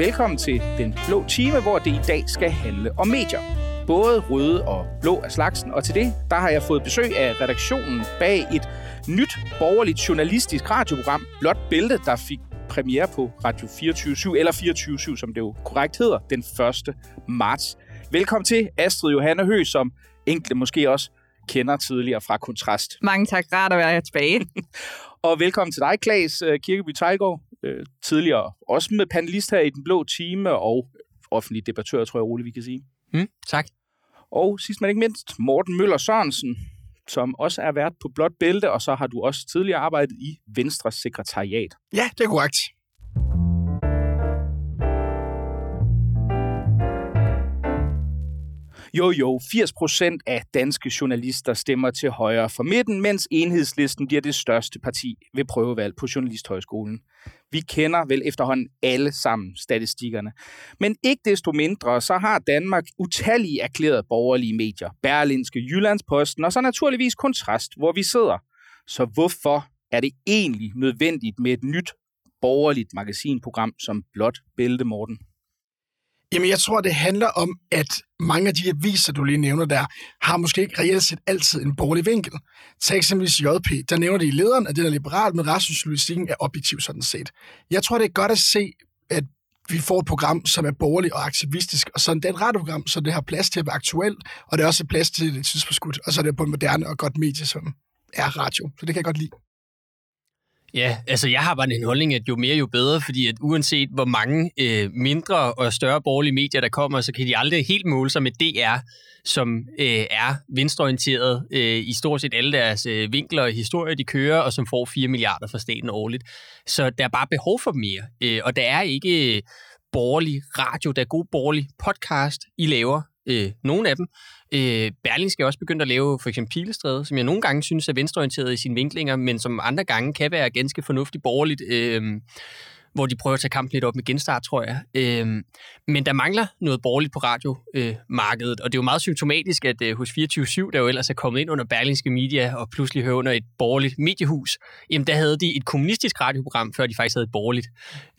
Velkommen til Den Blå Time, hvor det i dag skal handle om medier. Både røde og blå af slagsen, og til det, der har jeg fået besøg af redaktionen bag et nyt borgerligt journalistisk radioprogram, Blot Bælte, der fik premiere på Radio 24 eller 24 som det jo korrekt hedder, den 1. marts. Velkommen til Astrid Johanne Høgh, som enkelte måske også kender tidligere fra Kontrast. Mange tak. Rart at være tilbage. og velkommen til dig, Klaas øh, Kirkeby Tejlgaard, øh, tidligere også med panelist her i Den Blå Time, og offentlig debattør, tror jeg roligt, vi kan sige. Mm, tak. Og sidst men ikke mindst, Morten Møller Sørensen, som også er vært på Blåt Bælte, og så har du også tidligere arbejdet i Venstres sekretariat. Ja, det er korrekt. Jo, jo, 80% af danske journalister stemmer til højre for midten, mens enhedslisten bliver det største parti ved prøvevalg på Journalisthøjskolen. Vi kender vel efterhånden alle sammen statistikkerne. Men ikke desto mindre, så har Danmark utallige erklærede borgerlige medier. Berlinske, Jyllandsposten og så naturligvis Kontrast, hvor vi sidder. Så hvorfor er det egentlig nødvendigt med et nyt borgerligt magasinprogram som Blot Bælte, Morten? Jamen, jeg tror, det handler om, at mange af de aviser, du lige nævner der, har måske ikke reelt set altid en borgerlig vinkel. Tag eksempelvis JP, der nævner de i lederen, at det er liberalt, men resten er objektiv sådan set. Jeg tror, det er godt at se, at vi får et program, som er borgerligt og aktivistisk, og sådan det er et radioprogram, så det har plads til at være aktuelt, og det er også plads til et tidsforskudt, og så er det på en moderne og godt medie, som er radio. Så det kan jeg godt lide. Ja, altså jeg har bare en holdning, at jo mere jo bedre, fordi at uanset hvor mange øh, mindre og større borgerlige medier, der kommer, så kan de aldrig helt måle sig med DR, som øh, er venstreorienteret øh, i stort set alle deres øh, vinkler og historier, de kører, og som får 4 milliarder fra staten årligt. Så der er bare behov for mere, øh, og der er ikke øh, borgerlig radio, der er god borgerlig podcast, I laver, øh, nogle af dem. Øh, Berling skal også begynde at lave for eksempel Pilestræde, som jeg nogle gange synes er venstreorienteret i sine vinklinger, men som andre gange kan være ganske fornuftigt borgerligt. Øh, hvor de prøver at tage kampen lidt op med genstart, tror jeg. Øhm, men der mangler noget borgerligt på radiomarkedet, øh, og det er jo meget symptomatisk, at øh, hos 24-7, der jo ellers er kommet ind under Berlingske Media og pludselig hører under et borgerligt mediehus, jamen der havde de et kommunistisk radioprogram, før de faktisk havde et borgerligt.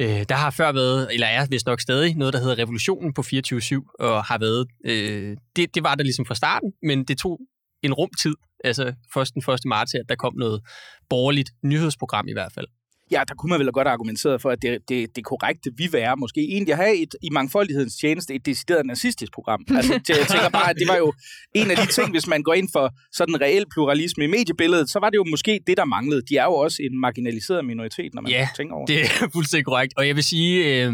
Øh, der har før været, eller er vist nok stadig, noget, der hedder Revolutionen på 24-7, og har været, øh, det, det var der ligesom fra starten, men det tog en rumtid, altså først den 1. marts, at der kom noget borgerligt nyhedsprogram i hvert fald ja, der kunne man vel godt argumentere for, at det, det, det korrekte vi være måske egentlig at have et, i mangfoldighedens tjeneste et decideret nazistisk program. Altså, jeg tænker bare, at det var jo en af de ting, hvis man går ind for sådan en reel pluralisme i mediebilledet, så var det jo måske det, der manglede. De er jo også en marginaliseret minoritet, når man ja, tænker over det. det er fuldstændig korrekt. Og jeg vil sige... Øh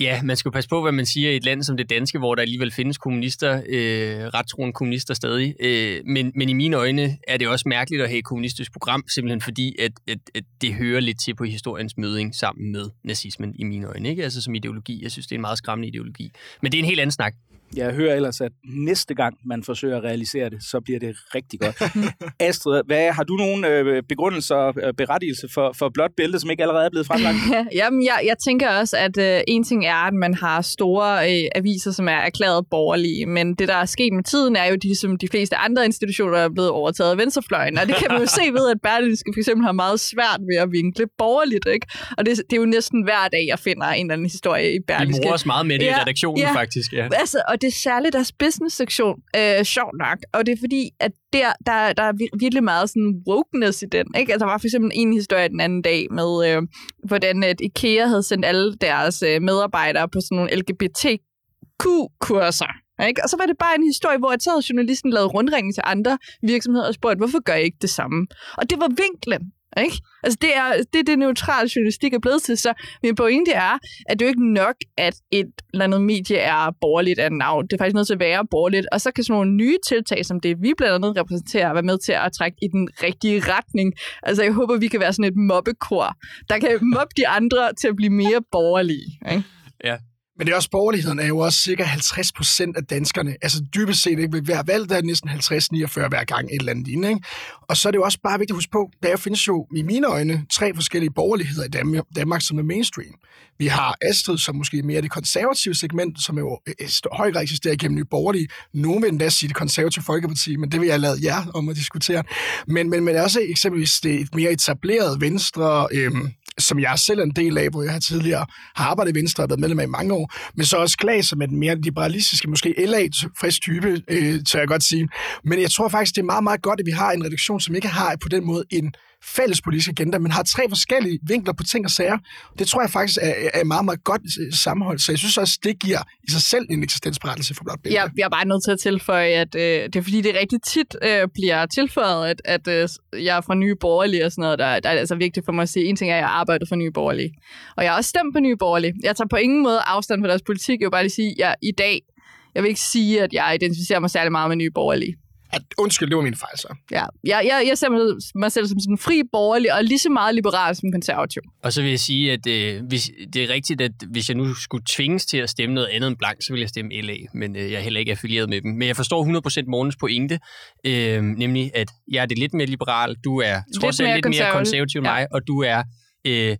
Ja, man skal jo passe på, hvad man siger i et land som det danske, hvor der alligevel findes kommunister, øh, rettroende kommunister stadig. Øh, men, men i mine øjne er det også mærkeligt at have et kommunistisk program, simpelthen fordi, at, at, at det hører lidt til på historiens møding sammen med nazismen i mine øjne. Ikke? Altså som ideologi. Jeg synes, det er en meget skræmmende ideologi. Men det er en helt anden snak. Jeg hører ellers, at næste gang man forsøger at realisere det, så bliver det rigtig godt. Astrid, hvad, har du nogle øh, begrundelser og øh, berettigelse for, for blot bælte, som ikke allerede er blevet fremlagt? Jamen, jeg, jeg tænker også, at øh, en ting er, at man har store øh, aviser, som er erklæret borgerlige, men det, der er sket med tiden, er jo, de, som de fleste andre institutioner er blevet overtaget af venstrefløjen, og det kan man jo se ved, at Berlingske for eksempel har meget svært ved at vinkle borgerligt, ikke? Og det, det er jo næsten hver dag, jeg finder en eller anden historie i Berlingske. Vi morer os meget med det ja, i redaktionen, ja. faktisk. Ja. Altså, og det er særligt deres business-sektion, øh, sjovt nok. Og det er fordi, at der, der, der er virkelig meget sådan wokeness i den. Ikke? Altså, der var for eksempel en historie den anden dag med, øh, hvordan at IKEA havde sendt alle deres øh, medarbejdere på sådan nogle LGBTQ-kurser. Ikke? Og så var det bare en historie, hvor så havde journalisten lavet rundringen til andre virksomheder og spurgt, hvorfor gør I ikke det samme? Og det var vinklen. Ikke? Altså, det er det, det neutrale journalistik er blevet til. Så min pointe er, at det jo ikke nok, at et eller andet medie er borgerligt af navn. Det er faktisk nødt til at være borgerligt. Og så kan sådan nogle nye tiltag, som det vi blandt andet repræsenterer, være med til at trække i den rigtige retning. Altså, jeg håber, vi kan være sådan et mobbekor, der kan mobbe de andre til at blive mere borgerlige. Ikke? Ja, men det er også, borgerligheden er jo også cirka 50 procent af danskerne. Altså dybest set ikke ved hver valg, der er næsten 50-49 hver gang et eller andet lignende. Ikke? Og så er det jo også bare vigtigt at huske på, der findes jo i mine øjne tre forskellige borgerligheder i Danmark, som er mainstream. Vi har Astrid, som måske er mere det konservative segment, som jo øh, i høj grad eksisterer gennem nye borgerlige. Nogen vil endda sige det konservative folkeparti, men det vil jeg lade jer om at diskutere. Men, men, men også eksempelvis det et mere etableret venstre, øhm, som jeg selv er en del af, hvor jeg har tidligere har arbejdet i Venstre og været medlem af i mange år, men så også Klaas, som er den mere liberalistiske, måske LA-frisk type, øh, tør jeg godt sige. Men jeg tror faktisk, det er meget, meget godt, at vi har en redaktion, som ikke har på den måde en fælles politisk agenda, men har tre forskellige vinkler på ting og sager. Det tror jeg faktisk er, er meget, meget godt sammenhold. Så jeg synes også, det giver i sig selv en eksistensberettelse for Blot Ja, jeg er bare nødt til at tilføje, at øh, det er fordi, det rigtig tit øh, bliver tilføjet, at, at øh, jeg er fra Nye Borgerlige og sådan noget, der, der er altså vigtigt for mig at sige. En ting er, at jeg arbejder for Nye Borgerlige. Og jeg har også stemt på Nye Borgerlige. Jeg tager på ingen måde afstand fra deres politik. Jeg vil bare lige sige, at jeg i dag, jeg vil ikke sige, at jeg identificerer mig særlig meget med Nye Borgerlige. At, undskyld, det var min fejl så. Ja, jeg, jeg, jeg ser mig selv som sådan en fri borgerlig, og lige så meget liberal som konservativ. Og så vil jeg sige, at øh, hvis, det er rigtigt, at hvis jeg nu skulle tvinges til at stemme noget andet end blank, så vil jeg stemme LA, men øh, jeg er heller ikke affilieret med dem. Men jeg forstår 100% morgens pointe, øh, nemlig at jeg er det lidt mere liberal, du er trods alt lidt mere konservativ end ja. mig, og du er... Øh,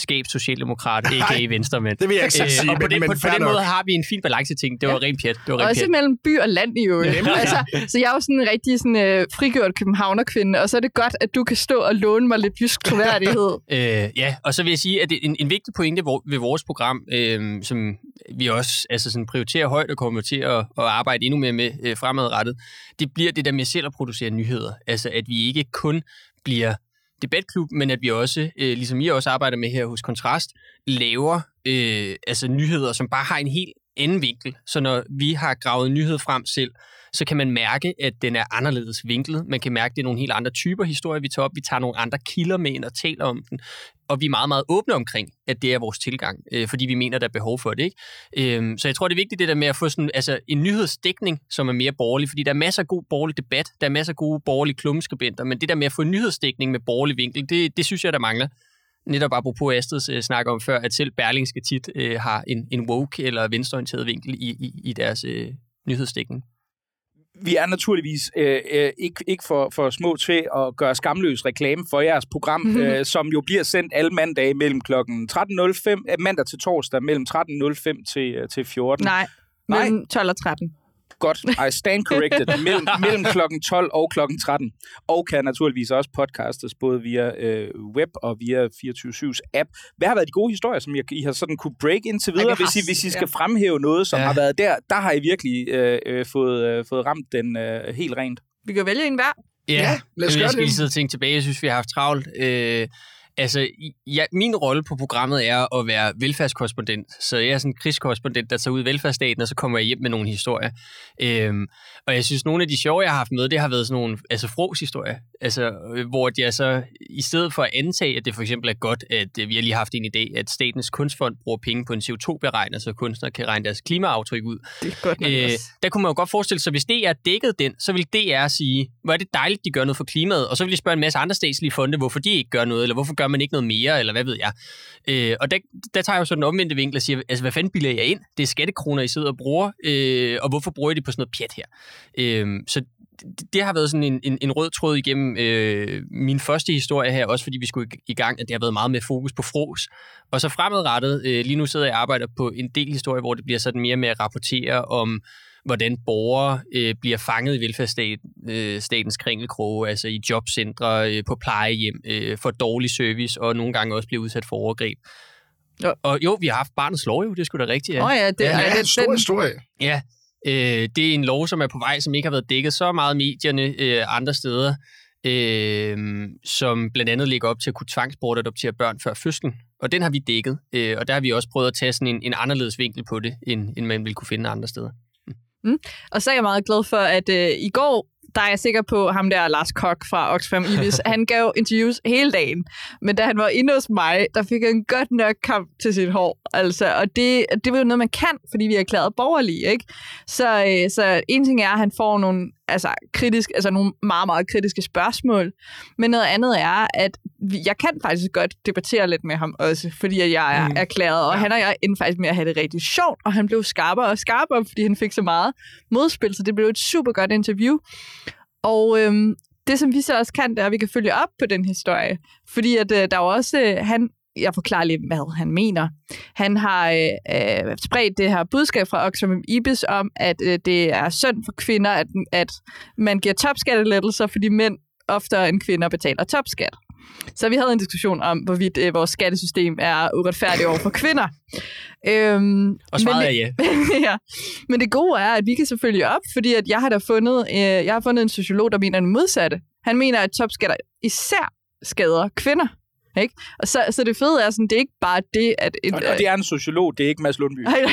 skab socialdemokrat, ikke i venstremænd. Det vil jeg ikke øh, sige, og på, men, den, men på, på den måde har vi en fin balance ting. Det var ja. rent pjat. Det var rent Også pjat. mellem by og land i øvrigt. altså, så jeg er jo sådan en rigtig sådan, uh, frigjort københavnerkvinde, og så er det godt, at du kan stå og låne mig lidt jysk troværdighed. øh, ja, og så vil jeg sige, at det en, en vigtig pointe ved vores program, øh, som vi også altså sådan, prioriterer højt og kommer til at, at arbejde endnu mere med øh, fremadrettet, det bliver det der med selv at producere nyheder. Altså, at vi ikke kun bliver debatklub, men at vi også, øh, ligesom I også arbejder med her hos Kontrast, laver øh, altså nyheder, som bare har en helt anden vinkel. Så når vi har gravet nyhed frem selv, så kan man mærke, at den er anderledes vinklet. Man kan mærke, at det er nogle helt andre typer historier, vi tager op. Vi tager nogle andre kilder med ind og taler om den. Og vi er meget, meget åbne omkring, at det er vores tilgang, øh, fordi vi mener, der er behov for det. Ikke? Øh, så jeg tror, det er vigtigt det der med at få sådan, altså, en nyhedsdækning, som er mere borgerlig, fordi der er masser af god borgerlig debat, der er masser af gode borgerlige klummeskribenter, men det der med at få en nyhedsdækning med borgerlig vinkel, det, det synes jeg, der mangler netop apropos Astrids øh, snakker om før, at selv Berlingske tit øh, har en, en woke eller venstreorienteret vinkel i, i, i deres øh, nyhedsdækning vi er naturligvis øh, øh, ikke, ikke for, for små til at gøre skamløs reklame for jeres program, mm-hmm. øh, som jo bliver sendt alle mandage mellem klokken 13.05, øh, mandag til torsdag mellem 13.05 til, øh, til 14. Nej, mellem 12 og 13 godt. I stand corrected. mellem, mellem klokken 12 og klokken 13. Og kan naturligvis også podcastes både via øh, web og via 24-7's app. Hvad har været de gode historier, som I, I har sådan kunne break indtil videre, hvis I, hvis I skal ja. fremhæve noget, som ja. har været der? Der har I virkelig øh, øh, fået, øh, fået ramt den øh, helt rent. Vi kan vælge en hver. Ja, ja lad os gøre det. Jeg skal lige sidde og tænke tilbage. Jeg synes, vi har haft travlt. Øh, Altså, ja, min rolle på programmet er at være velfærdskorrespondent. Så jeg er sådan en krigskorrespondent, der tager ud i velfærdsstaten, og så kommer jeg hjem med nogle historier. Øhm, og jeg synes, nogle af de sjove, jeg har haft med, det har været sådan nogle altså, fros historier. Altså, øh, hvor jeg så, i stedet for at antage, at det for eksempel er godt, at øh, vi har lige haft en idé, at Statens Kunstfond bruger penge på en CO2-beregner, så kunstnere kan regne deres klimaaftryk ud. Det er godt nok øh, Der kunne man jo godt forestille sig, hvis det er dækket den, så vil DR sige, hvor er det dejligt, de gør noget for klimaet. Og så vil de spørge en masse andre statslige fonde, hvorfor de ikke gør noget, eller hvorfor gør man ikke noget mere, eller hvad ved jeg. Øh, og der, der tager jeg jo så den omvendte vinkel og siger, altså hvad fanden bilder jeg ind? Det er skattekroner, I sidder og bruger, øh, og hvorfor bruger I det på sådan noget pjat her? Øh, så det, har været sådan en, en, en rød tråd igennem øh, min første historie her, også fordi vi skulle i gang, at det har været meget med fokus på fros. Og så fremadrettet, øh, lige nu sidder jeg og arbejder på en del historie, hvor det bliver sådan mere med at rapportere om hvordan borgere øh, bliver fanget i velfærdsstatens øh, kringelkroge, altså i jobcentre, øh, på plejehjem, øh, for dårlig service, og nogle gange også bliver udsat for overgreb. Og, og jo, vi har haft barnets lov jo, det skulle da rigtigt. Ja. Oh, ja, det, ja, det er en stor historie. Ja, øh, det er en lov, som er på vej, som ikke har været dækket så meget i medierne øh, andre steder, øh, som blandt andet ligger op til at kunne tvangsbortadoptere børn før fødslen. Og den har vi dækket, øh, og der har vi også prøvet at tage sådan en, en anderledes vinkel på det, end, end man ville kunne finde andre steder. Mm. Og så er jeg meget glad for, at øh, i går, der er jeg sikker på, ham der Lars Kok fra Oxfam Ibis, han gav interviews hele dagen. Men da han var inde hos mig, der fik han godt nok kamp til sit hår. Altså, og det, det var jo noget, man kan, fordi vi er erklæret borgerlige. Ikke? Så, øh, så en ting er, at han får nogle altså, kritisk, altså nogle meget, meget kritiske spørgsmål. Men noget andet er, at jeg kan faktisk godt debattere lidt med ham også, fordi jeg er mm. erklæret, og ja. han og jeg endte faktisk med at have det rigtig sjovt, og han blev skarpere og skarpere, fordi han fik så meget modspil, så det blev et super godt interview. Og øhm, det, som vi så også kan, det er, at vi kan følge op på den historie. Fordi at, øh, der er også, øh, han, jeg forklarer lige, hvad han mener. Han har øh, øh, spredt det her budskab fra Oxfam Ibis om, at øh, det er synd for kvinder, at, at man giver topskattelettelser, fordi mænd oftere end kvinder betaler topskat. Så vi havde en diskussion om, hvorvidt øh, vores skattesystem er uretfærdigt over for kvinder. Øhm, Og svaret er men, ja. ja. Men det gode er, at vi kan selvfølgelig op, fordi at jeg har da fundet, øh, jeg har fundet en sociolog, der mener det modsatte. Han mener, at topskatter især skader kvinder. Ikke? Og så, så det fede er sådan, det er ikke bare det, at... En, Og, og det er en sociolog, det er ikke Mads Lundby. Nej, nej,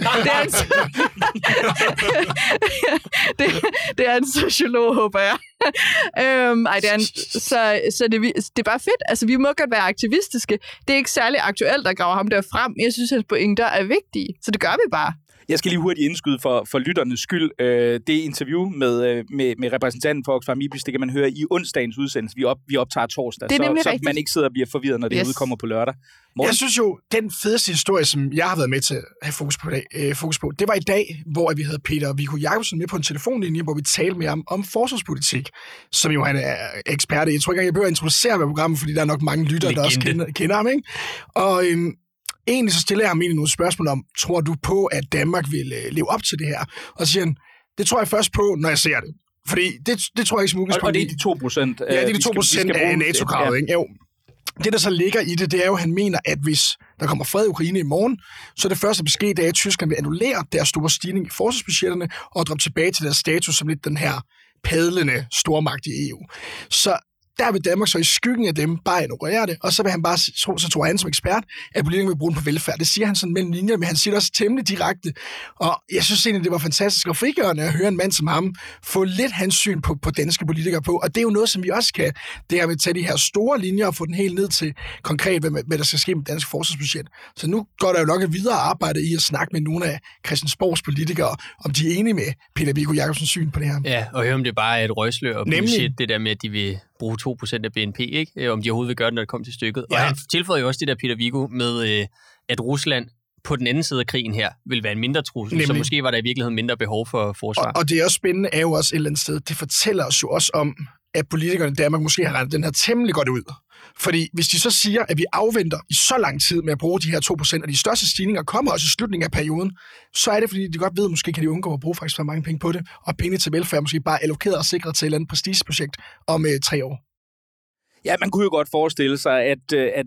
nej, det er en, det, det er en sociolog, håber jeg. øhm, ej, det er en, så, så det, det er bare fedt. Altså, vi må godt være aktivistiske. Det er ikke særlig aktuelt at grave ham der frem. Jeg synes, hans pointer er vigtige. Så det gør vi bare. Jeg skal lige hurtigt indskyde for, for lytternes skyld. Øh, det interview med, øh, med, med repræsentanten for Oxfam Ibis, det kan man høre i onsdagens udsendelse. Vi, op, vi optager torsdag, Det er så, nemlig så rigtigt. man ikke sidder og bliver forvirret, når det Yes. udkommer på lørdag. Morten? Jeg synes jo, den fedeste historie, som jeg har været med til at have fokus på, i dag, øh, fokus på det var i dag, hvor vi havde Peter Viggo Jacobsen med på en telefonlinje, hvor vi talte med ham om forsvarspolitik, som jo han er ekspert i. Jeg tror ikke jeg behøver at introducere ham i programmet, fordi der er nok mange lyttere, der også Legende. kender, kender ham. Ikke? Og øhm, egentlig så stiller jeg ham egentlig nogle spørgsmål om, tror du på, at Danmark vil øh, leve op til det her? Og så siger han, det tror jeg først på, når jeg ser det. Fordi det, det tror jeg ikke som og, udgangspunkt. og det i. er de 2 procent. Ja, det er de 2 procent af NATO-kravet, ikke? Jo. Det, der så ligger i det, det er jo, at han mener, at hvis der kommer fred i Ukraine i morgen, så er det første besked, det er, at Tyskland vil annullere deres store stigning i forsvarsbudgetterne og droppe tilbage til deres status som lidt den her padlende stormagt i EU. Så der vil Danmark så i skyggen af dem bare ignorere det, og så vil han bare, tro, så tror han som ekspert, at politikerne vil bruge den på velfærd. Det siger han sådan mellem linjerne, men han siger det også temmelig direkte. Og jeg synes egentlig, det var fantastisk og frigørende at høre en mand som ham få lidt hans syn på, på danske politikere på. Og det er jo noget, som vi også kan, det her med at tage de her store linjer og få den helt ned til konkret, hvad, hvad der skal ske med dansk forsvarsbudget. Så nu går der jo nok et videre arbejde i at snakke med nogle af Christiansborgs politikere, om de er enige med Peter Viggo Jacobsens syn på det her. Ja, og høre om det bare er et røgslør og Nemlig. bullshit, det der med, at de vil bruge 2% af BNP, ikke? Øh, om de overhovedet vil gøre det, når det kommer til stykket. Ja. Og han tilføjede jo også det der, Peter Viggo, med øh, at Rusland på den anden side af krigen her vil være en mindre trussel, så Nemlig. måske var der i virkeligheden mindre behov for forsvar. Og, og det er også spændende, er jo også et eller andet sted, det fortæller os jo også om, at politikerne i Danmark måske har regnet den her temmelig godt ud. Fordi hvis de så siger, at vi afventer i så lang tid med at bruge de her 2%, og de største stigninger kommer også i slutningen af perioden, så er det, fordi de godt ved, at måske kan de undgå at bruge faktisk for mange penge på det, og penge til velfærd måske bare allokeret og sikret til et eller andet prestigeprojekt om øh, tre år. Ja, man kunne jo godt forestille sig, at, øh, at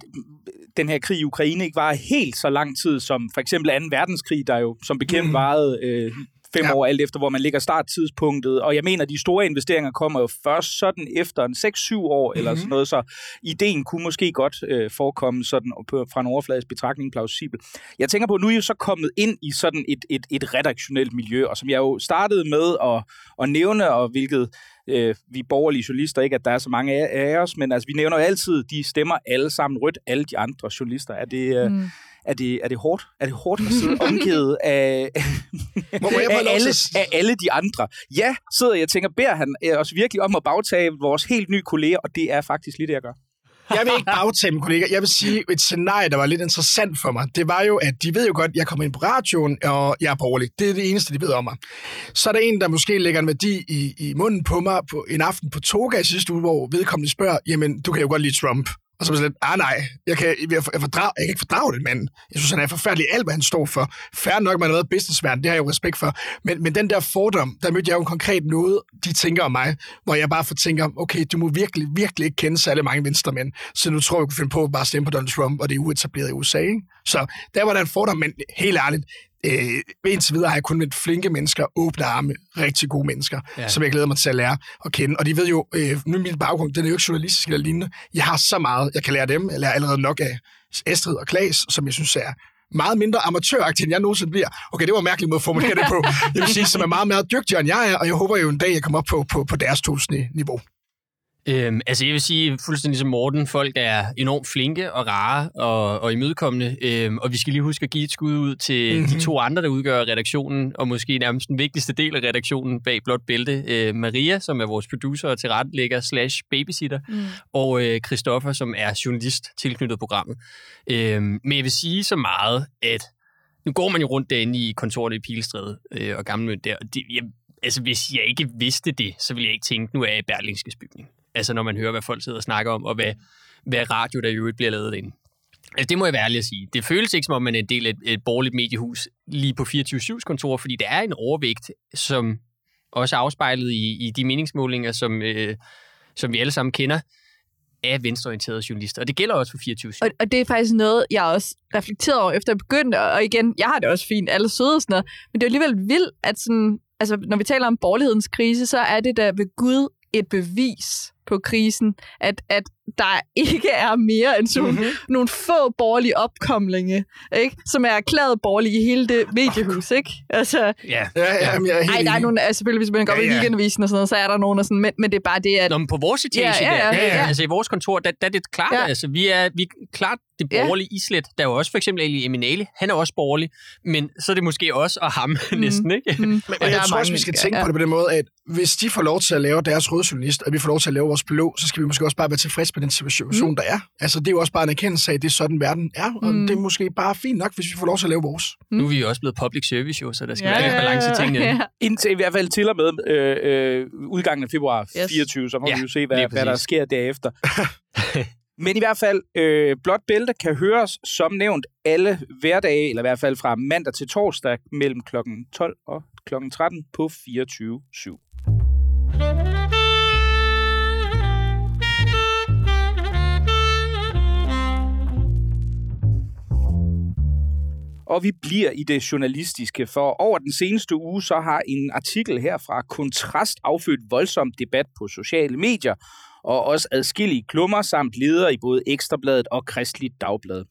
den her krig i Ukraine ikke var helt så lang tid som for eksempel 2. verdenskrig, der jo som bekendt Mm. varede øh, fem Ja. år alt efter, hvor man ligger starttidspunktet. Og jeg mener, de store investeringer kommer jo først sådan efter en 6-7 år, mm-hmm. eller Mhm. sådan noget, så ideen kunne måske godt øh, forekomme sådan på, fra en overfladisk betragtning plausibel. Jeg tænker på, at nu er I jo så kommet ind i sådan et, et, et redaktionelt miljø, og som jeg jo startede med at, at nævne, og hvilket øh, vi borgerlige journalister ikke, at der er så mange af, af os, men altså, vi nævner jo altid, de stemmer alle sammen rødt, alle de andre journalister. Er det, øh, Mm. Er det, er det hårdt? Er det hårdt at sidde omgivet af, af, alle, af alle de andre? Ja, sidder jeg og tænker, beder han øh, os virkelig om at bagtage vores helt nye kolleger, og det er faktisk lige det, jeg gør. Jeg vil ikke bagtage mine kollegaer. Jeg vil sige, et scenarie, der var lidt interessant for mig, det var jo, at de ved jo godt, at jeg kommer ind på radioen, og jeg er borgerlig. Det er det eneste, de ved om mig. Så er der en, der måske lægger en værdi i, i munden på mig på en aften på Toga sidste uge, hvor vedkommende spørger, jamen, du kan jo godt lide Trump. Og så var jeg sådan lidt, ah nej, jeg kan, jeg, jeg, fordrag, jeg kan ikke fordrage den mand. Jeg synes, han er forfærdelig alt, hvad han står for. Færre nok, man har været businessverden, det har jeg jo respekt for. Men, men den der fordom, der mødte jeg jo konkret noget, de tænker om mig, hvor jeg bare fortænker, okay, du må virkelig, virkelig ikke kende særlig mange venstremænd, så nu tror jeg, du kan finde på at bare stemme på Donald Trump, og det er uetableret i USA. Ikke? Så der var der en fordom, men helt ærligt, øh, indtil videre har jeg kun mødt flinke mennesker, åbne arme, rigtig gode mennesker, Ja. som jeg glæder mig til at lære at kende. Og de ved jo, øh, nu min baggrund, den er jo ikke journalistisk eller lignende. Jeg har så meget, jeg kan lære dem. Jeg lærer allerede nok af Estrid og Klaas, som jeg synes er meget mindre amatøragtigt, end jeg nogensinde bliver. Okay, det var en mærkelig måde at formulere det på. Jeg vil sige, som er meget mere dygtigere, end jeg er, og jeg håber jo en dag, jeg kommer op på, på, på deres tusinde niveau. Øhm, altså jeg vil sige fuldstændig som Morten, folk er enormt flinke og rare og, og imødekommende, øhm, og vi skal lige huske at give et skud ud til mm-hmm. Mhm. de to andre, der udgør redaktionen, og måske nærmest den vigtigste del af redaktionen bag Blåt Bælte, øh, Maria, som er vores producer og tilrettelægger slash babysitter, Mm. og øh, Christoffer, som er journalist tilknyttet programmet. Øhm, men jeg vil sige så meget, at nu går man jo rundt derinde i kontoret i Pilestræde øh, og Gammelmønt der, og det, jeg, altså hvis jeg ikke vidste det, så ville jeg ikke tænke, nu er jeg i Berlingskes bygning. Altså når man hører, hvad folk sidder og snakker om, og hvad, hvad radio der i øvrigt bliver lavet ind. Altså det må jeg være ærlig at sige. Det føles ikke som om, man er en del af et, et borgerligt mediehus lige på 24-7's kontor, fordi der er en overvægt, som også er afspejlet i, i de meningsmålinger, som, øh, som vi alle sammen kender, af venstreorienterede journalister. Og det gælder også for 24 Og, og det er faktisk noget, jeg også reflekterede over, efter jeg begyndte. Og igen, jeg har det også fint, alle søde og sådan noget. Men det er alligevel vildt, at sådan, altså, når vi taler om borgerlighedens krise, så er det da ved Gud et bevis på krisen, at, at der ikke er mere end sådan mm-hmm. nogle få borgerlige opkomlinge, ikke? som er erklæret borgerlige i hele det mediehus. Ikke? Altså, Ja. Ja, ja, men jeg er helt ej, der er nogle, altså, selvfølgelig, hvis man går Ja, ja, i ja. weekendavisen og sådan noget, så er der nogen, og sådan, men, men det er bare det, at Nå, men på vores etage, Ja, ja, ja, der, ja, ja. altså i vores kontor, der, der er det klart, Ja. ja. altså vi er, vi er klart det Ja. borgerlige islet. Der er jo også for eksempel Ali Eminale, han er også borgerlig, men så er det måske også og ham mm. næsten, ikke? Mm. Men, men jeg tror også, vi skal tænke ja. på det på den måde, at hvis de får lov til at lave deres røde journalist, og vi får lov til at lave vores blå, så skal vi måske også bare være tilfredse med den situation, mm. der er. Altså, det er jo også bare en erkendelse af, at det er sådan, verden er, og Mm. det er måske bare fint nok, hvis vi får lov til at lave vores. Nu er vi jo også blevet public service, jo, så der skal Ja, være ja, balance i tingene. ja. Indtil i hvert fald til og med øh, øh, udgangen af februar Yes. 24, så må Ja, vi jo se, hvad, hvad der sker derefter. Men i hvert fald, øh, Blåt Bælte kan høres som nævnt alle hverdage, eller i hvert fald fra mandag til torsdag, mellem kl. 12 og kl. 13 på 24.7. Og vi bliver i det journalistiske, for over den seneste uge, så har en artikel her fra Kontrast affødt voldsom debat på sociale medier, og også adskillige klummer samt ledere i både Ekstrabladet og Kristeligt Dagblad.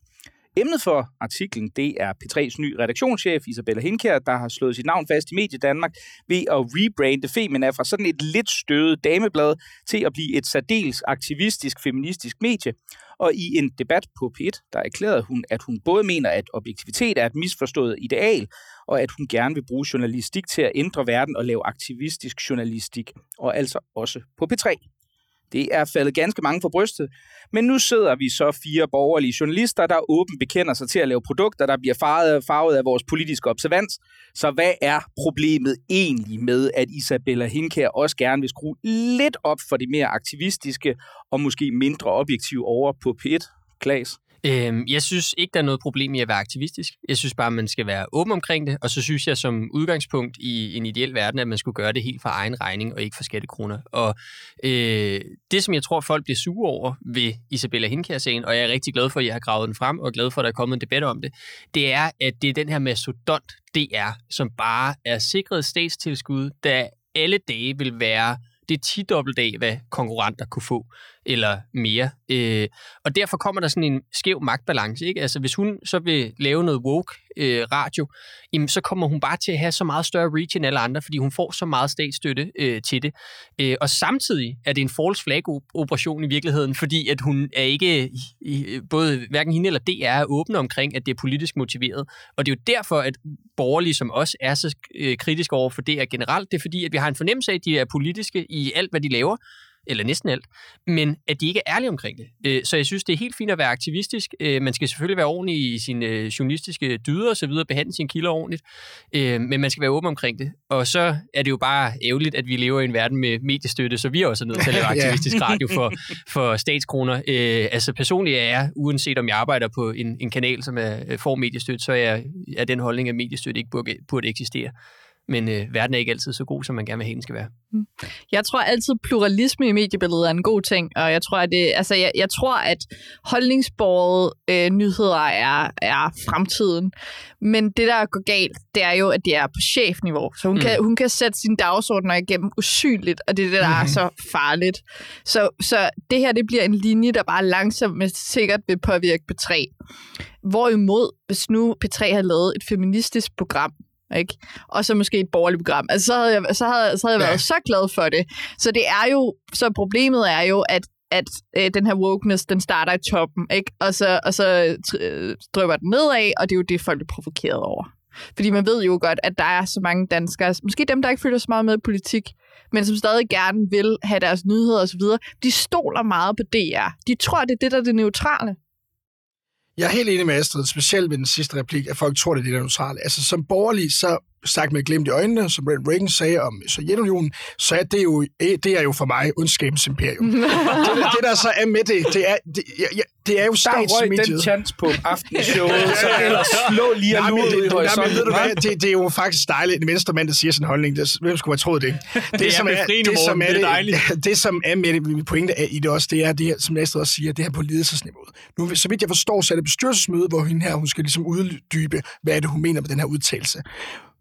Emnet for artiklen, det er P3's ny redaktionschef Isabella Hinkær, der har slået sit navn fast i Medie Danmark ved at rebrande Femina fra sådan et lidt støvet dameblad til at blive et særdeles aktivistisk feministisk medie. Og i en debat på P1, der erklærede hun, at hun både mener, at objektivitet er et misforstået ideal, og at hun gerne vil bruge journalistik til at ændre verden og lave aktivistisk journalistik, og altså også på P3. Det er faldet ganske mange for brystet, men nu sidder vi så fire borgerlige journalister, der åbent bekender sig til at lave produkter, der bliver farvet, farvet af vores politiske observans. Så hvad er problemet egentlig med, at Isabella Hinkær også gerne vil skrue lidt op for det mere aktivistiske og måske mindre objektive over på P1? Klaas? Øhm, jeg synes ikke, der er noget problem i at være aktivistisk. Jeg synes bare, man skal være åben omkring det, og så synes jeg som udgangspunkt i en ideel verden, at man skulle gøre det helt for egen regning og ikke for skattekroner. Og øh, det, som jeg tror, folk bliver sure over ved Isabella Hinkær-sagen, og jeg er rigtig glad for, at jeg har gravet den frem, og glad for, at der er kommet en debat om det, det er, at det er den her mastodont DR, som bare er sikret statstilskud, der alle dage vil være det 10 dobbelt af, hvad konkurrenter kunne få, eller mere. Øh, og derfor kommer der sådan en skæv magtbalance. Ikke? Altså, hvis hun så vil lave noget woke øh, radio, jamen, så kommer hun bare til at have så meget større reach end alle andre, fordi hun får så meget statsstøtte øh, til det. Øh, og samtidig er det en false flag operation i virkeligheden, fordi at hun er ikke, i, både hverken hende eller DR er åbne omkring, at det er politisk motiveret. Og det er jo derfor, at borgerlige som os er så øh, kritiske over for DR generelt. Det er fordi, at vi har en fornemmelse af, at de er politiske i alt, hvad de laver, eller næsten alt, men at de ikke er ærlige omkring det. Øh, Så jeg synes, det er helt fint at være aktivistisk. Øh, Man skal selvfølgelig være ordentlig i sine øh, journalistiske dyder og så videre, behandle sine kilder ordentligt, men man skal være åben omkring det. Og så er det jo bare ærgerligt, at vi lever i en verden med mediestøtte, så vi er også nødt til at lave aktivistisk radio for, for statskroner. Altså personligt er jeg, uanset om jeg arbejder på en, en kanal, som er, får mediestøtte, så er er den holdning, at mediestøtte ikke burde, burde eksistere. Men øh, verden er ikke altid så god, som man gerne vil have, den skal være. Jeg tror altid, pluralisme i mediebilledet er en god ting, og jeg tror, at, det, altså, jeg, jeg tror, at holdningsbordet øh, nyheder er, er fremtiden. Men det, der går galt, det er jo, at det er på chefniveau. Så hun, mm. kan, hun kan sætte sine dagsordner igennem usynligt, og det er det, der mm. er så farligt. Så, så det her, det bliver en linje, der bare langsomt, men sikkert vil påvirke P3. Hvorimod, hvis nu P3 har lavet et feministisk program, ikke? Og så måske et borgerligt program. Altså, så havde jeg, så havde, så havde jeg Ja. været så glad for det. Så det er jo, så problemet er jo, at at øh, den her wokeness, den starter i toppen, ikke? Og så, og så øh, drøber den nedad, og det er jo det, folk bliver provokeret over. Fordi man ved jo godt, at der er så mange danskere, måske dem, der ikke følger så meget med i politik, men som stadig gerne vil have deres nyheder osv., de stoler meget på DR. De tror, det er det, der er det neutrale. Jeg er helt enig med Astrid, specielt med den sidste replik, at folk tror, det er det neutrale. Altså som borgerlig, så sagt med glemt i øjnene, som Ronald Reagan sagde om Sovjetunionen, så er det jo, eh, det er jo for mig ondskabens imperium. det, det, der så er med det, det er, det, ja, det er jo Der røg statsmediet. den chance på aftenshowet, så ellers slå lige og lure det, ud i det, horisonten. ved du hvad, det, det er jo faktisk dejligt. En venstremand, der siger en holdning. Det, hvem skulle have troet det? Det, er det, som er Det er det, dejligt. det, som er med det, min pointe er i det også, det er det her, som Astrid også siger, det her på ledelsesniveau. Nu, så vidt jeg forstår, så er det bestyrelsesmøde, hvor hende her, hun skal ligesom uddybe, hvad er det, hun mener med den her udtalelse.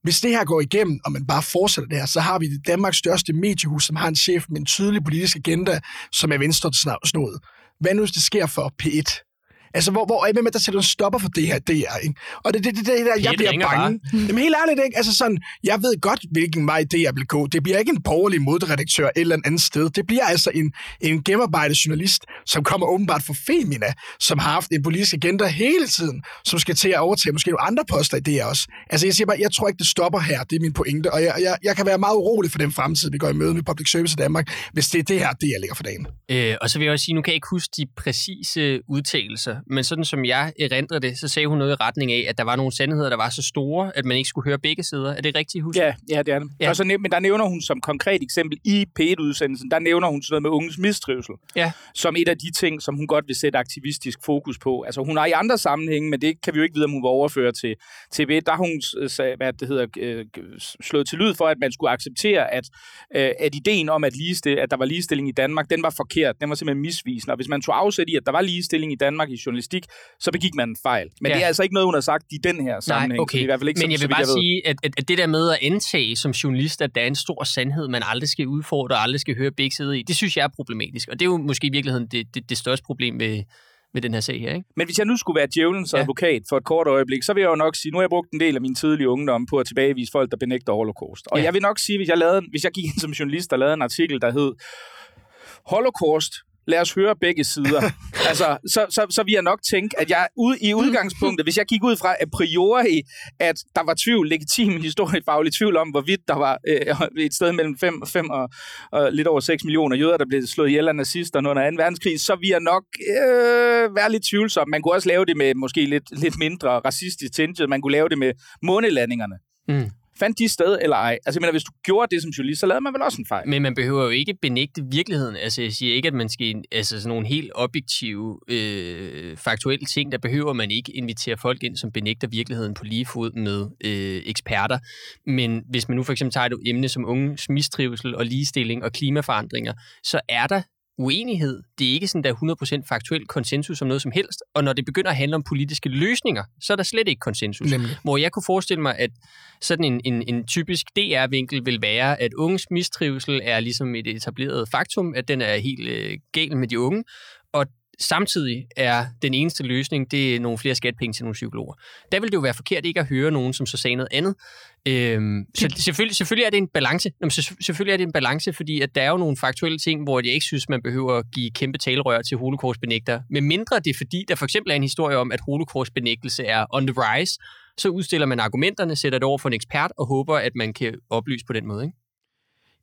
Hvis det her går igennem, og man bare fortsætter det her, så har vi det Danmarks største mediehus, som har en chef med en tydelig politisk agenda, som er venstre snået. Hvad nu, hvis det sker for P1? Altså, hvor, hvor, hvem er der sætter en stopper for det her DR, ikke? Og det er det, det, det, der, jeg P1 bliver bange. Jamen helt ærligt, ikke? Altså sådan, jeg ved godt, hvilken vej er vil gå. Det bliver ikke en borgerlig modredaktør et eller andet sted. Det bliver altså en, en gennemarbejdet journalist, som kommer åbenbart fra Femina, som har haft en politisk agenda hele tiden, som skal til at overtage måske nogle andre poster i DR også. Altså jeg siger bare, jeg tror ikke, det stopper her. Det er min pointe. Og jeg, jeg, jeg kan være meget urolig for den fremtid, vi går i møde med Public Service i Danmark, hvis det er det her, det jeg ligger for dagen. Øh, og så vil jeg også sige, nu kan jeg ikke huske de præcise udtalelser, men sådan som jeg erindrer det, så sagde hun noget i retning af, at der var nogle sandheder, der var så store, at man ikke skulle høre begge sider. Er det rigtigt husket? Ja, ja, det er det. Ja. Og så, men der nævner hun som konkret eksempel i P1-udsendelsen, der nævner hun sådan noget med unges mistrivsel, Ja. som et af de ting, som hun godt vil sætte aktivistisk fokus på. Altså hun har i andre sammenhænge, men det kan vi jo ikke vide, om hun vil overføre til TV1, der har hun sag- hvad det hedder, øh, slået til lyd for, at man skulle acceptere, at, øh, at ideen om, at, ligestille, at der var ligestilling i Danmark, den var forkert, den var simpelthen misvisende. Og hvis man tog afsæt i, at der var ligestilling i Danmark i journalistik, så begik man en fejl. Men Ja. det er altså ikke noget, hun har sagt i den her sammenhæng. Nej, okay. i hvert fald ikke Men jeg vil bare jeg sige, at, at, det der med at antage som journalist, at der er en stor sandhed, man aldrig skal udfordre og aldrig skal høre begge sider i, det synes jeg er problematisk. Og det er jo måske i virkeligheden det, det, det største problem ved, ved den her sag her. Ikke? Men hvis jeg nu skulle være djævelens Ja. advokat for et kort øjeblik, så vil jeg jo nok sige, nu har jeg brugt en del af min tidlige ungdom på at tilbagevise folk, der benægter holocaust. Og ja. jeg vil nok sige, hvis jeg, lavede, hvis jeg gik ind som journalist og lavede en artikel, der hed Holocaust, lad os høre begge sider. altså, så, så, så vil jeg nok tænke, at jeg ud, i udgangspunktet, hvis jeg gik ud fra a priori, at der var tvivl, legitim historiefaglig tvivl om, hvorvidt der var øh, et sted mellem 5, 5 og, og lidt over 6 millioner jøder, der blev slået ihjel af nazisterne under 2. verdenskrig, så vil jeg nok øh, være lidt tvivlsom. Man kunne også lave det med måske lidt, lidt mindre racistisk tinget. Man kunne lave det med månelandingerne. Mm. Fandt de sted eller ej? Altså, jeg mener, hvis du gjorde det som journalist, så lavede man vel også en fejl. Men man behøver jo ikke benægte virkeligheden. Altså, jeg siger ikke, at man skal... Altså, sådan nogle helt objektive, øh, faktuelle ting, der behøver man ikke invitere folk ind, som benægter virkeligheden på lige fod med øh, eksperter. Men hvis man nu for eksempel tager et emne som unges mistrivsel og ligestilling og klimaforandringer, så er der uenighed. Det er ikke sådan, der er 100% faktuel konsensus om noget som helst. Og når det begynder at handle om politiske løsninger, så er der slet ikke konsensus. Nemlig. Hvor jeg kunne forestille mig, at sådan en, en, en typisk DR-vinkel vil være, at unges mistrivsel er ligesom et etableret faktum, at den er helt øh, gal med de unge, samtidig er den eneste løsning, det er nogle flere skatpenge til nogle psykologer. Der vil det jo være forkert ikke at høre nogen, som så sagde noget andet. Øhm, så selvfølgelig, selvfølgelig er det en balance. Jamen, så, selvfølgelig er det en balance, fordi at der er jo nogle faktuelle ting, hvor jeg ikke synes, man behøver at give kæmpe talerør til holocaustbenægter. Men mindre det er fordi, der for eksempel er en historie om, at holocaustbenægtelse er on the rise, så udstiller man argumenterne, sætter det over for en ekspert og håber, at man kan oplyse på den måde. Ikke?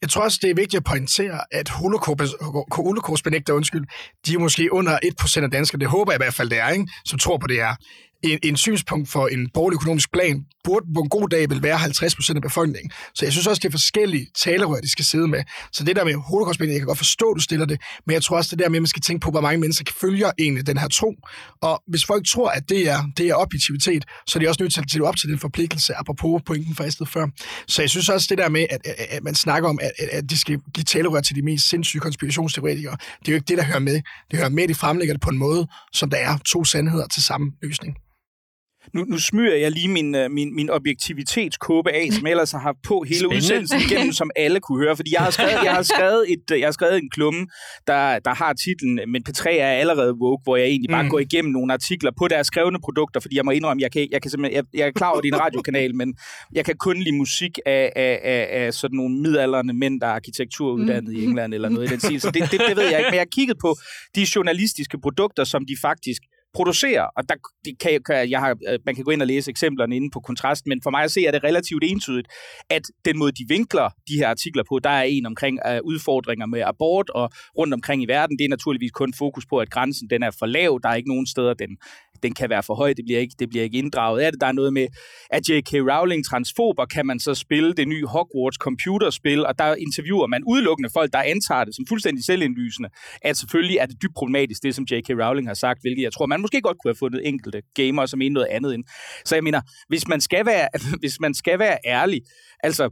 Jeg tror også, det er vigtigt at pointere, at holocaust- holocaustbenægter, undskyld, de er måske under 1% af danskere, det håber jeg i hvert fald, det er, ikke? som tror på det her. En, en synspunkt for en borgerlig økonomisk plan burde på en god dag vil være 50% af befolkningen. Så jeg synes også, det er forskellige talerør, de skal sidde med. Så det der med holocaust jeg kan godt forstå, at du stiller det, men jeg tror også, det der med, at man skal tænke på, hvor mange mennesker følger egentlig den her tro. Og hvis folk tror, at det er, det er objektivitet, så er de også nødt til at leve op til den forpligtelse, apropos pointen fra Ested før. Så jeg synes også, det der med, at, at, at man snakker om, at, at, at de skal give talerør til de mest sindssyge konspirationsteoretikere, det er jo ikke det, der hører med. Det hører med, at de fremlægger det på en måde, som der er to sandheder til samme løsning. Nu, nu smyrer jeg lige min, øh, min, min objektivitetskåbe af, som jeg ellers har haft på hele Spændende. udsendelsen igennem, som alle kunne høre. Fordi jeg har skrevet, jeg har skrevet, et, øh, jeg har skrevet en klumme, der, der har titlen Men P3 er allerede woke, hvor jeg egentlig bare Mm. går igennem nogle artikler på deres skrevne produkter, fordi jeg må indrømme, jeg, kan, jeg, kan simpelthen, jeg, jeg er klar over, din radiokanal, men jeg kan kun lide musik af, af, af, af sådan nogle midalderne mænd, der er arkitekturuddannet mm. i England eller noget i den stil. Så det, det, det ved jeg ikke. Men jeg har kigget på de journalistiske produkter, som de faktisk producerer, og der det kan, kan, jeg har, øh, man kan gå ind og læse eksemplerne inde på kontrast, men for mig at se er det relativt entydigt, at den måde, de vinkler de her artikler på, der er en omkring uh, udfordringer med abort, og rundt omkring i verden, det er naturligvis kun fokus på, at grænsen den er for lav, der er ikke nogen steder, den den kan være for høj, det bliver ikke, det bliver ikke inddraget af det. Der er noget med, at J.K. Rowling transfober, kan man så spille det nye Hogwarts computerspil, og der interviewer man udelukkende folk, der antager det som fuldstændig selvindlysende, at selvfølgelig er det dybt problematisk, det som J.K. Rowling har sagt, hvilket jeg tror, man måske godt kunne have fundet enkelte gamere, som er noget andet end. Så jeg mener, hvis man skal være, hvis man skal være ærlig, altså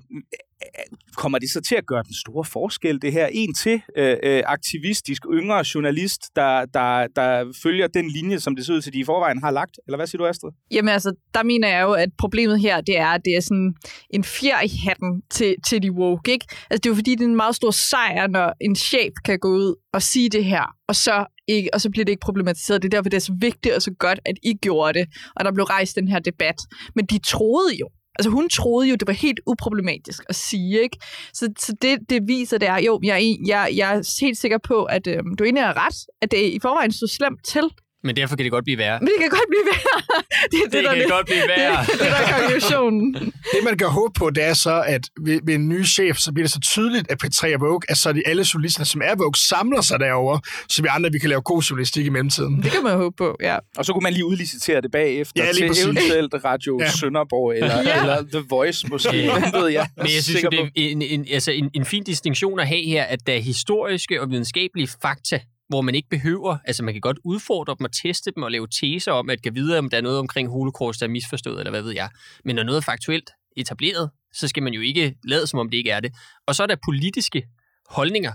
kommer det så til at gøre den store forskel, det her? En til øh, øh, aktivistisk yngre journalist, der, der, der følger den linje, som det ser ud til, de i forvejen har lagt? Eller hvad siger du, Astrid? Jamen altså, der mener jeg jo, at problemet her, det er, at det er sådan en fjer i hatten til, til de woke, ikke? Altså, det er jo fordi, det er en meget stor sejr, når en chef kan gå ud og sige det her, og så, ikke, og så bliver det ikke problematiseret. Det er derfor, det er så vigtigt og så godt, at I gjorde det, og der blev rejst den her debat. Men de troede jo, Altså hun troede jo, det var helt uproblematisk at sige, ikke? Så, så det, det viser, det er, jo, jeg, jeg, jeg er helt sikker på, at øhm, du egentlig har ret, at det i forvejen så slemt til. Men derfor kan det godt blive værre. Men det kan godt blive værre. det, det, det der, kan det, godt blive værre. Det, det der er konklusionen. Det, man kan håbe på, det er så, at ved, ved en ny chef, så bliver det så tydeligt, at P3 er Vogue, at så de alle journalister, som er Vogue, samler sig derover, så vi andre vi kan lave god journalistik i mellemtiden. Det kan man håbe på, ja. Og så kunne man lige udlicitere det bagefter Ja, lige til præcis. eventuelt Radio Ja. Sønderborg eller, Ja. eller The Voice måske. Ja. Ved jeg? Men jeg synes jo, det er en, en, altså en, en fin distinktion at have her, at der er historiske og videnskabelige fakta, hvor man ikke behøver, altså man kan godt udfordre dem og teste dem og lave teser om, at kan vide, om der er noget omkring holocaust, der er misforstået, eller hvad ved jeg. Men når noget er faktuelt etableret, så skal man jo ikke lade, som om det ikke er det. Og så er der politiske holdninger,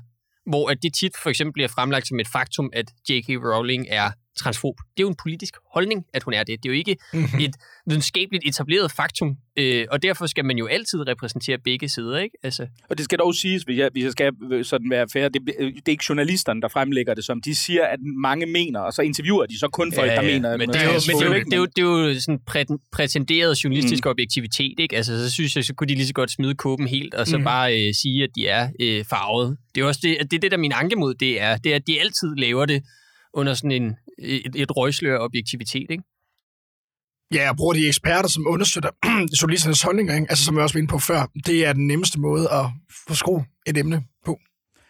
hvor at det tit for eksempel bliver fremlagt som et faktum, at J.K. Rowling er transfob. Det er jo en politisk holdning, at hun er det. Det er jo ikke et videnskabeligt etableret faktum, øh, og derfor skal man jo altid repræsentere begge sider, ikke? Altså, Og det skal dog siges, hvis jeg, hvis jeg skal øh, sådan være fair, det, det er ikke journalisterne, der fremlægger det som. De siger, at mange mener, og så interviewer de så kun folk, der mener. men det er jo, men det er jo, det er jo, det er jo sådan præ- prætenderet journalistisk mm. objektivitet, ikke? Altså, så synes jeg, så kunne de lige så godt smide kåben helt, og så Mm. mm. bare øh, sige, at de er øh, farvet. Det er jo også det, det, er det der min anke mod det er, det er, at de altid laver det under sådan en, et, et røgslør af objektivitet, ikke? Ja, og bruger de eksperter, som understøtter journalisternes holdninger, ikke? altså som jeg også var inde på før. Det er den nemmeste måde at få skru et emne på.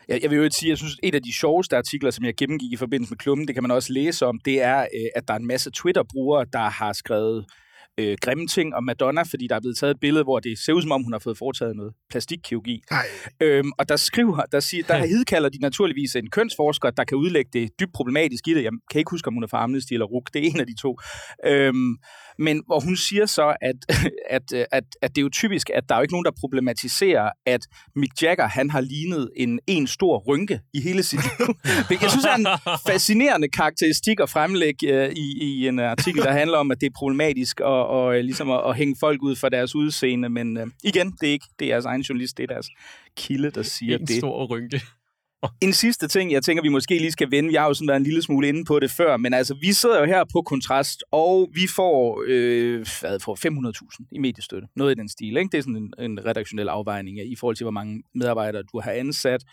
Jeg, jeg vil jo ikke sige, at jeg synes, at et af de sjoveste artikler, som jeg gennemgik i forbindelse med klubben, det kan man også læse om, det er, øh, at der er en masse Twitter-brugere, der har skrevet øh, grimme ting om Madonna, fordi der er blevet taget et billede, hvor det ser ud som om, hun har fået foretaget noget plastikkirurgi. Nej. Øhm, og der skriver, der, siger, der hidkalder de naturligvis en kønsforsker, der kan udlægge det dybt problematisk i det. Jeg kan ikke huske, om hun er fra Amnesty eller RUK. Det er en af de to. Øhm, men hvor hun siger så, at, at, at, at det er jo typisk, at der er jo ikke nogen, der problematiserer, at Mick Jagger, han har lignet en, en stor rynke i hele sit liv. Jeg synes er en fascinerende karakteristik at fremlægge øh, i, i en artikel, der handler om, at det er problematisk og, og øh, ligesom at, at hænge folk ud for deres udseende. Men øh, igen, det er ikke det er jeres egen journalist, det er deres kilde, der siger en det. stor rynke. En sidste ting, jeg tænker, vi måske lige skal vende. Jeg har jo sådan været en lille smule inde på det før, men altså, vi sidder jo her på kontrast, og vi får, øh, hvad, får 500.000 i mediestøtte. Noget i den stil, ikke? Det er sådan en, en redaktionel afvejning af, i forhold til, hvor mange medarbejdere du har ansat.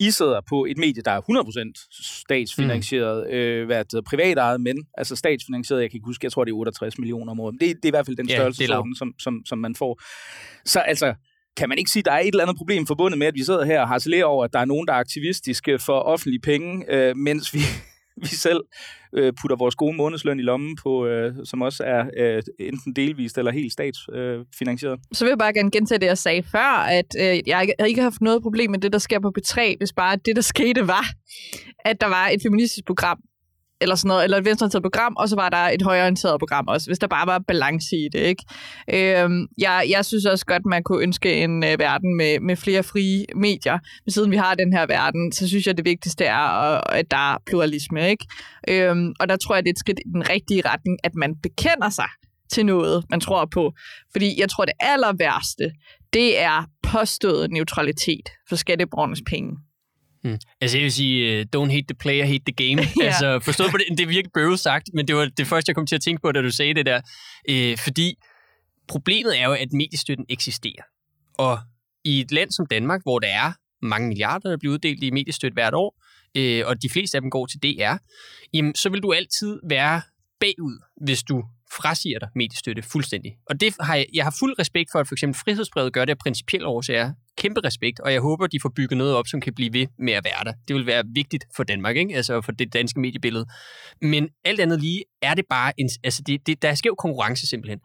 I sidder på et medie, der er 100% statsfinansieret, mm. øh, hvad det, privatejet, men altså statsfinansieret, jeg kan ikke huske, jeg tror, det er 68 millioner om året. Det, det er i hvert fald den Ja, størrelse, som, som, som man får. Så altså, kan man ikke sige, at der er et eller andet problem forbundet med, at vi sidder her og harcelerer over, at der er nogen, der er aktivistiske for offentlige penge, øh, mens vi, vi selv øh, putter vores gode månedsløn i lommen på, øh, som også er øh, enten delvist eller helt statsfinansieret. Øh. Så vil jeg bare gerne gentage det, jeg sagde før, at øh, jeg ikke- har ikke haft noget problem med det, der sker på P3, hvis bare det, der skete, var, at der var et feministisk program, eller sådan noget, eller et venstreorienteret program, og så var der et højreorienteret program også, hvis der bare var balance i det, ikke? Øhm, jeg, jeg synes også godt, man kunne ønske en øh, verden med, med flere frie medier. Men siden vi har den her verden, så synes jeg, det vigtigste er, øh, at, der er pluralisme, ikke? Øhm, og der tror jeg, det er et skridt i den rigtige retning, at man bekender sig til noget, man tror på. Fordi jeg tror, det aller værste, det er påstået neutralitet for skatteborgernes penge. Hmm. Altså, jeg vil sige, uh, don't hate the player, hate the game. Ja. Altså, forstået på det, det er virkelig bøvet sagt, men det var det første, jeg kom til at tænke på, da du sagde det der. Uh, fordi problemet er jo, at mediestøtten eksisterer. Og i et land som Danmark, hvor der er mange milliarder, der bliver uddelt i mediestøtte hvert år, uh, og de fleste af dem går til DR, jamen, så vil du altid være bagud, hvis du frasiger dig mediestøtte fuldstændig. Og det har jeg, jeg har fuld respekt for, at for eksempel frihedsbrevet gør det af principielle årsager. Kæmpe respekt, og jeg håber, de får bygget noget op, som kan blive ved med at være der. Det vil være vigtigt for Danmark, ikke? altså for det danske mediebillede. Men alt andet lige er det bare, en, altså det, det, der er skæv konkurrence simpelthen.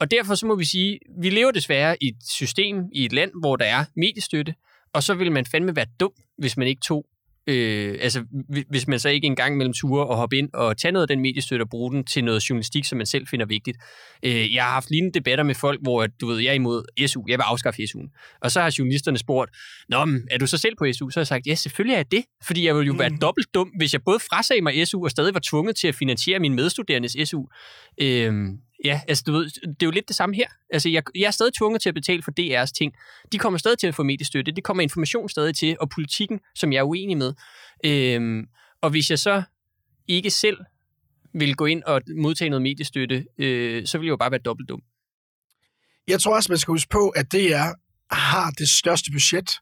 Og derfor så må vi sige, vi lever desværre i et system, i et land, hvor der er mediestøtte, og så vil man fandme være dum, hvis man ikke tog Øh, altså, hvis man så ikke engang mellem ture og hoppe ind og tage noget af den mediestøtte og bruge den til noget journalistik, som man selv finder vigtigt. Øh, jeg har haft lignende debatter med folk, hvor du ved, jeg er imod SU, jeg vil afskaffe SU'en. Og så har journalisterne spurgt, Nå, men er du så selv på SU? Så har jeg sagt, ja, selvfølgelig er jeg det, fordi jeg ville jo være mm. dobbelt dum, hvis jeg både frasagde mig SU og stadig var tvunget til at finansiere min medstuderendes SU. Øh, Ja, altså du ved, det er jo lidt det samme her. Altså jeg, jeg er stadig tvunget til at betale for DR's ting. De kommer stadig til at få mediestøtte. Det kommer information stadig til, og politikken, som jeg er uenig med. Øhm, og hvis jeg så ikke selv vil gå ind og modtage noget mediestøtte, øh, så vil jeg jo bare være dobbelt dum. Jeg tror også, man skal huske på, at DR har det største budget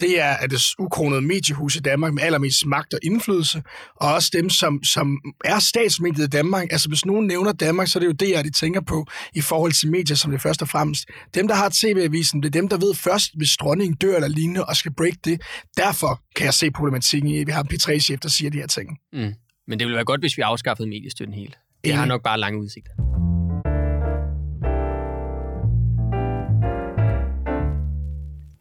det er, at det ukronede mediehus i Danmark med allermest magt og indflydelse, og også dem, som, som er statsmediet i Danmark. Altså, hvis nogen nævner Danmark, så er det jo det, de tænker på i forhold til medier, som det først og fremmest. Dem, der har tv-avisen, det er dem, der ved først, hvis dronningen dør eller lignende, og skal break det. Derfor kan jeg se problematikken i, at vi har en P3-chef, der siger de her ting. Mm. Men det ville være godt, hvis vi afskaffede mediestøtten helt. Det har nok bare lange udsigter.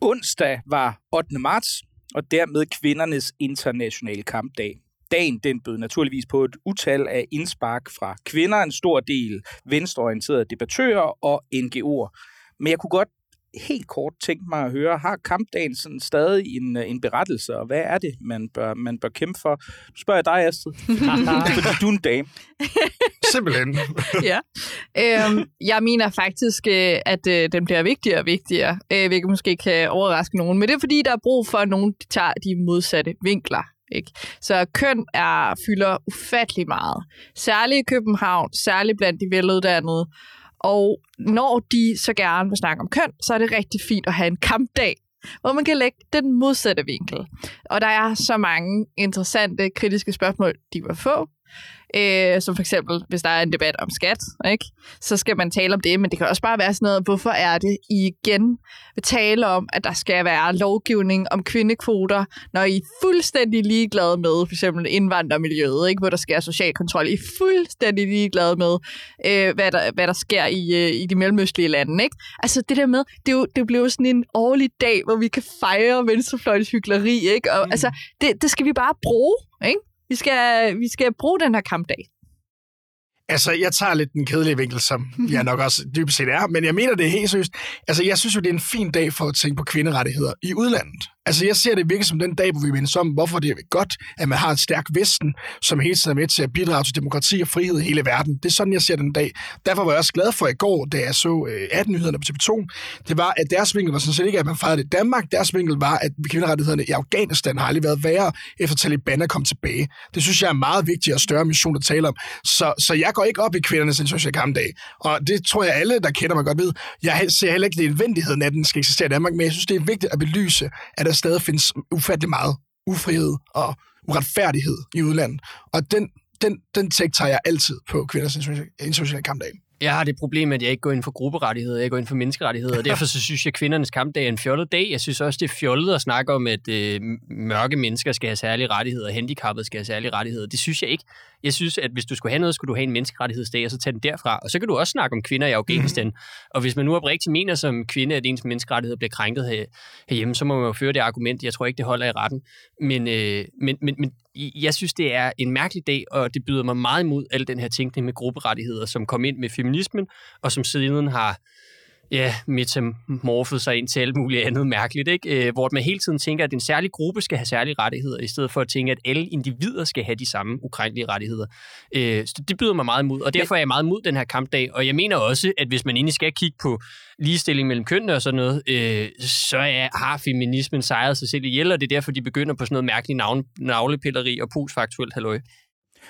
Onsdag var 8. marts, og dermed kvindernes internationale kampdag. Dagen den bød naturligvis på et utal af indspark fra kvinder, en stor del venstreorienterede debattører og NGO'er. Men jeg kunne godt helt kort tænke mig at høre, har kampdagen sådan stadig en, en berettelse, og hvad er det, man bør, man bør kæmpe for? Du spørger jeg dig, Astrid, fordi du er en dame. Simpelthen. ja. Øhm, jeg mener faktisk, øh, at øh, den bliver vigtigere og vigtigere, øh, hvilket måske kan overraske nogen. Men det er fordi, der er brug for, at nogen tager de modsatte vinkler. Ikke? Så køn er, fylder ufattelig meget. Særligt i København, særligt blandt de veluddannede. Og når de så gerne vil snakke om køn, så er det rigtig fint at have en kampdag, hvor man kan lægge den modsatte vinkel. Og der er så mange interessante, kritiske spørgsmål, de vil få. Øh, som for eksempel, hvis der er en debat om skat, ikke? så skal man tale om det, men det kan også bare være sådan noget, hvorfor er det, I igen vil tale om, at der skal være lovgivning om kvindekvoter, når I er fuldstændig ligeglade med for eksempel indvandrermiljøet, ikke? hvor der sker social kontrol. I er fuldstændig ligeglade med, øh, hvad, der, hvad der sker i, øh, i de mellemøstlige lande. Ikke? Altså det der med, det, er jo, det bliver sådan en årlig dag, hvor vi kan fejre venstrefløjens hyggeleri, ikke? Og, mm. altså, det, det skal vi bare bruge, ikke? Vi skal, vi skal bruge den her kampdag. Altså, jeg tager lidt den kedelige vinkel, som jeg nok også dybest set er, men jeg mener det helt seriøst. Altså, jeg synes jo, det er en fin dag for at tænke på kvinderettigheder i udlandet. Altså, jeg ser det virkelig som den dag, hvor vi mindes om, hvorfor det er godt, at man har et stærkt Vesten, som hele tiden er med til at bidrage til demokrati og frihed i hele verden. Det er sådan, jeg ser den dag. Derfor var jeg også glad for i går, da jeg så 18-nyhederne øh, på TV2. Det var, at deres vinkel var sådan set ikke, at man fejrede det i Danmark. Deres vinkel var, at kvinderettighederne i Afghanistan har aldrig været værre, efter Taliban er kommet tilbage. Det synes jeg er en meget vigtig og større mission at tale om. Så, så jeg går ikke op i kvindernes internationale kampdag. Og det tror jeg alle, der kender mig godt ved. Jeg ser heller ikke nødvendigheden af, at den skal eksistere i Danmark, men jeg synes, det er vigtigt at belyse, at der stadig findes ufattelig meget ufrihed og uretfærdighed i udlandet. Og den, den, den tekst tager jeg altid på kvinders internationale kampdag. Jeg har det problem, at jeg ikke går ind for grupperettigheder, jeg går ind for menneskerettigheder, og derfor så synes jeg, at kvindernes kampdag er en fjollet dag. Jeg synes også, det er fjollet at snakke om, at øh, mørke mennesker skal have særlige rettigheder, og handicappede skal have særlige rettigheder. Det synes jeg ikke. Jeg synes, at hvis du skulle have noget, skulle du have en menneskerettighedsdag, og så tage den derfra. Og så kan du også snakke om kvinder i Afghanistan. Mm. Og hvis man nu oprigtigt mener som kvinde, at ens menneskerettigheder bliver krænket her, herhjemme, så må man jo føre det argument. Jeg tror ikke, det holder i retten. Men, øh, men, men, men jeg synes, det er en mærkelig dag, og det byder mig meget imod al den her tænkning med grupperettigheder, som kom ind med feminismen, og som siden har ja, metamorfet sig ind til alt muligt andet mærkeligt, ikke? Øh, hvor man hele tiden tænker, at en særlig gruppe skal have særlige rettigheder, i stedet for at tænke, at alle individer skal have de samme ukrænkelige rettigheder. Øh, så det byder mig meget imod, og derfor er jeg meget imod den her kampdag, og jeg mener også, at hvis man egentlig skal kigge på ligestilling mellem kønnene og sådan noget, øh, så er, har feminismen sejret sig selv ihjel, og det er derfor, de begynder på sådan noget mærkeligt navn, navlepilleri og postfaktuelt halløj.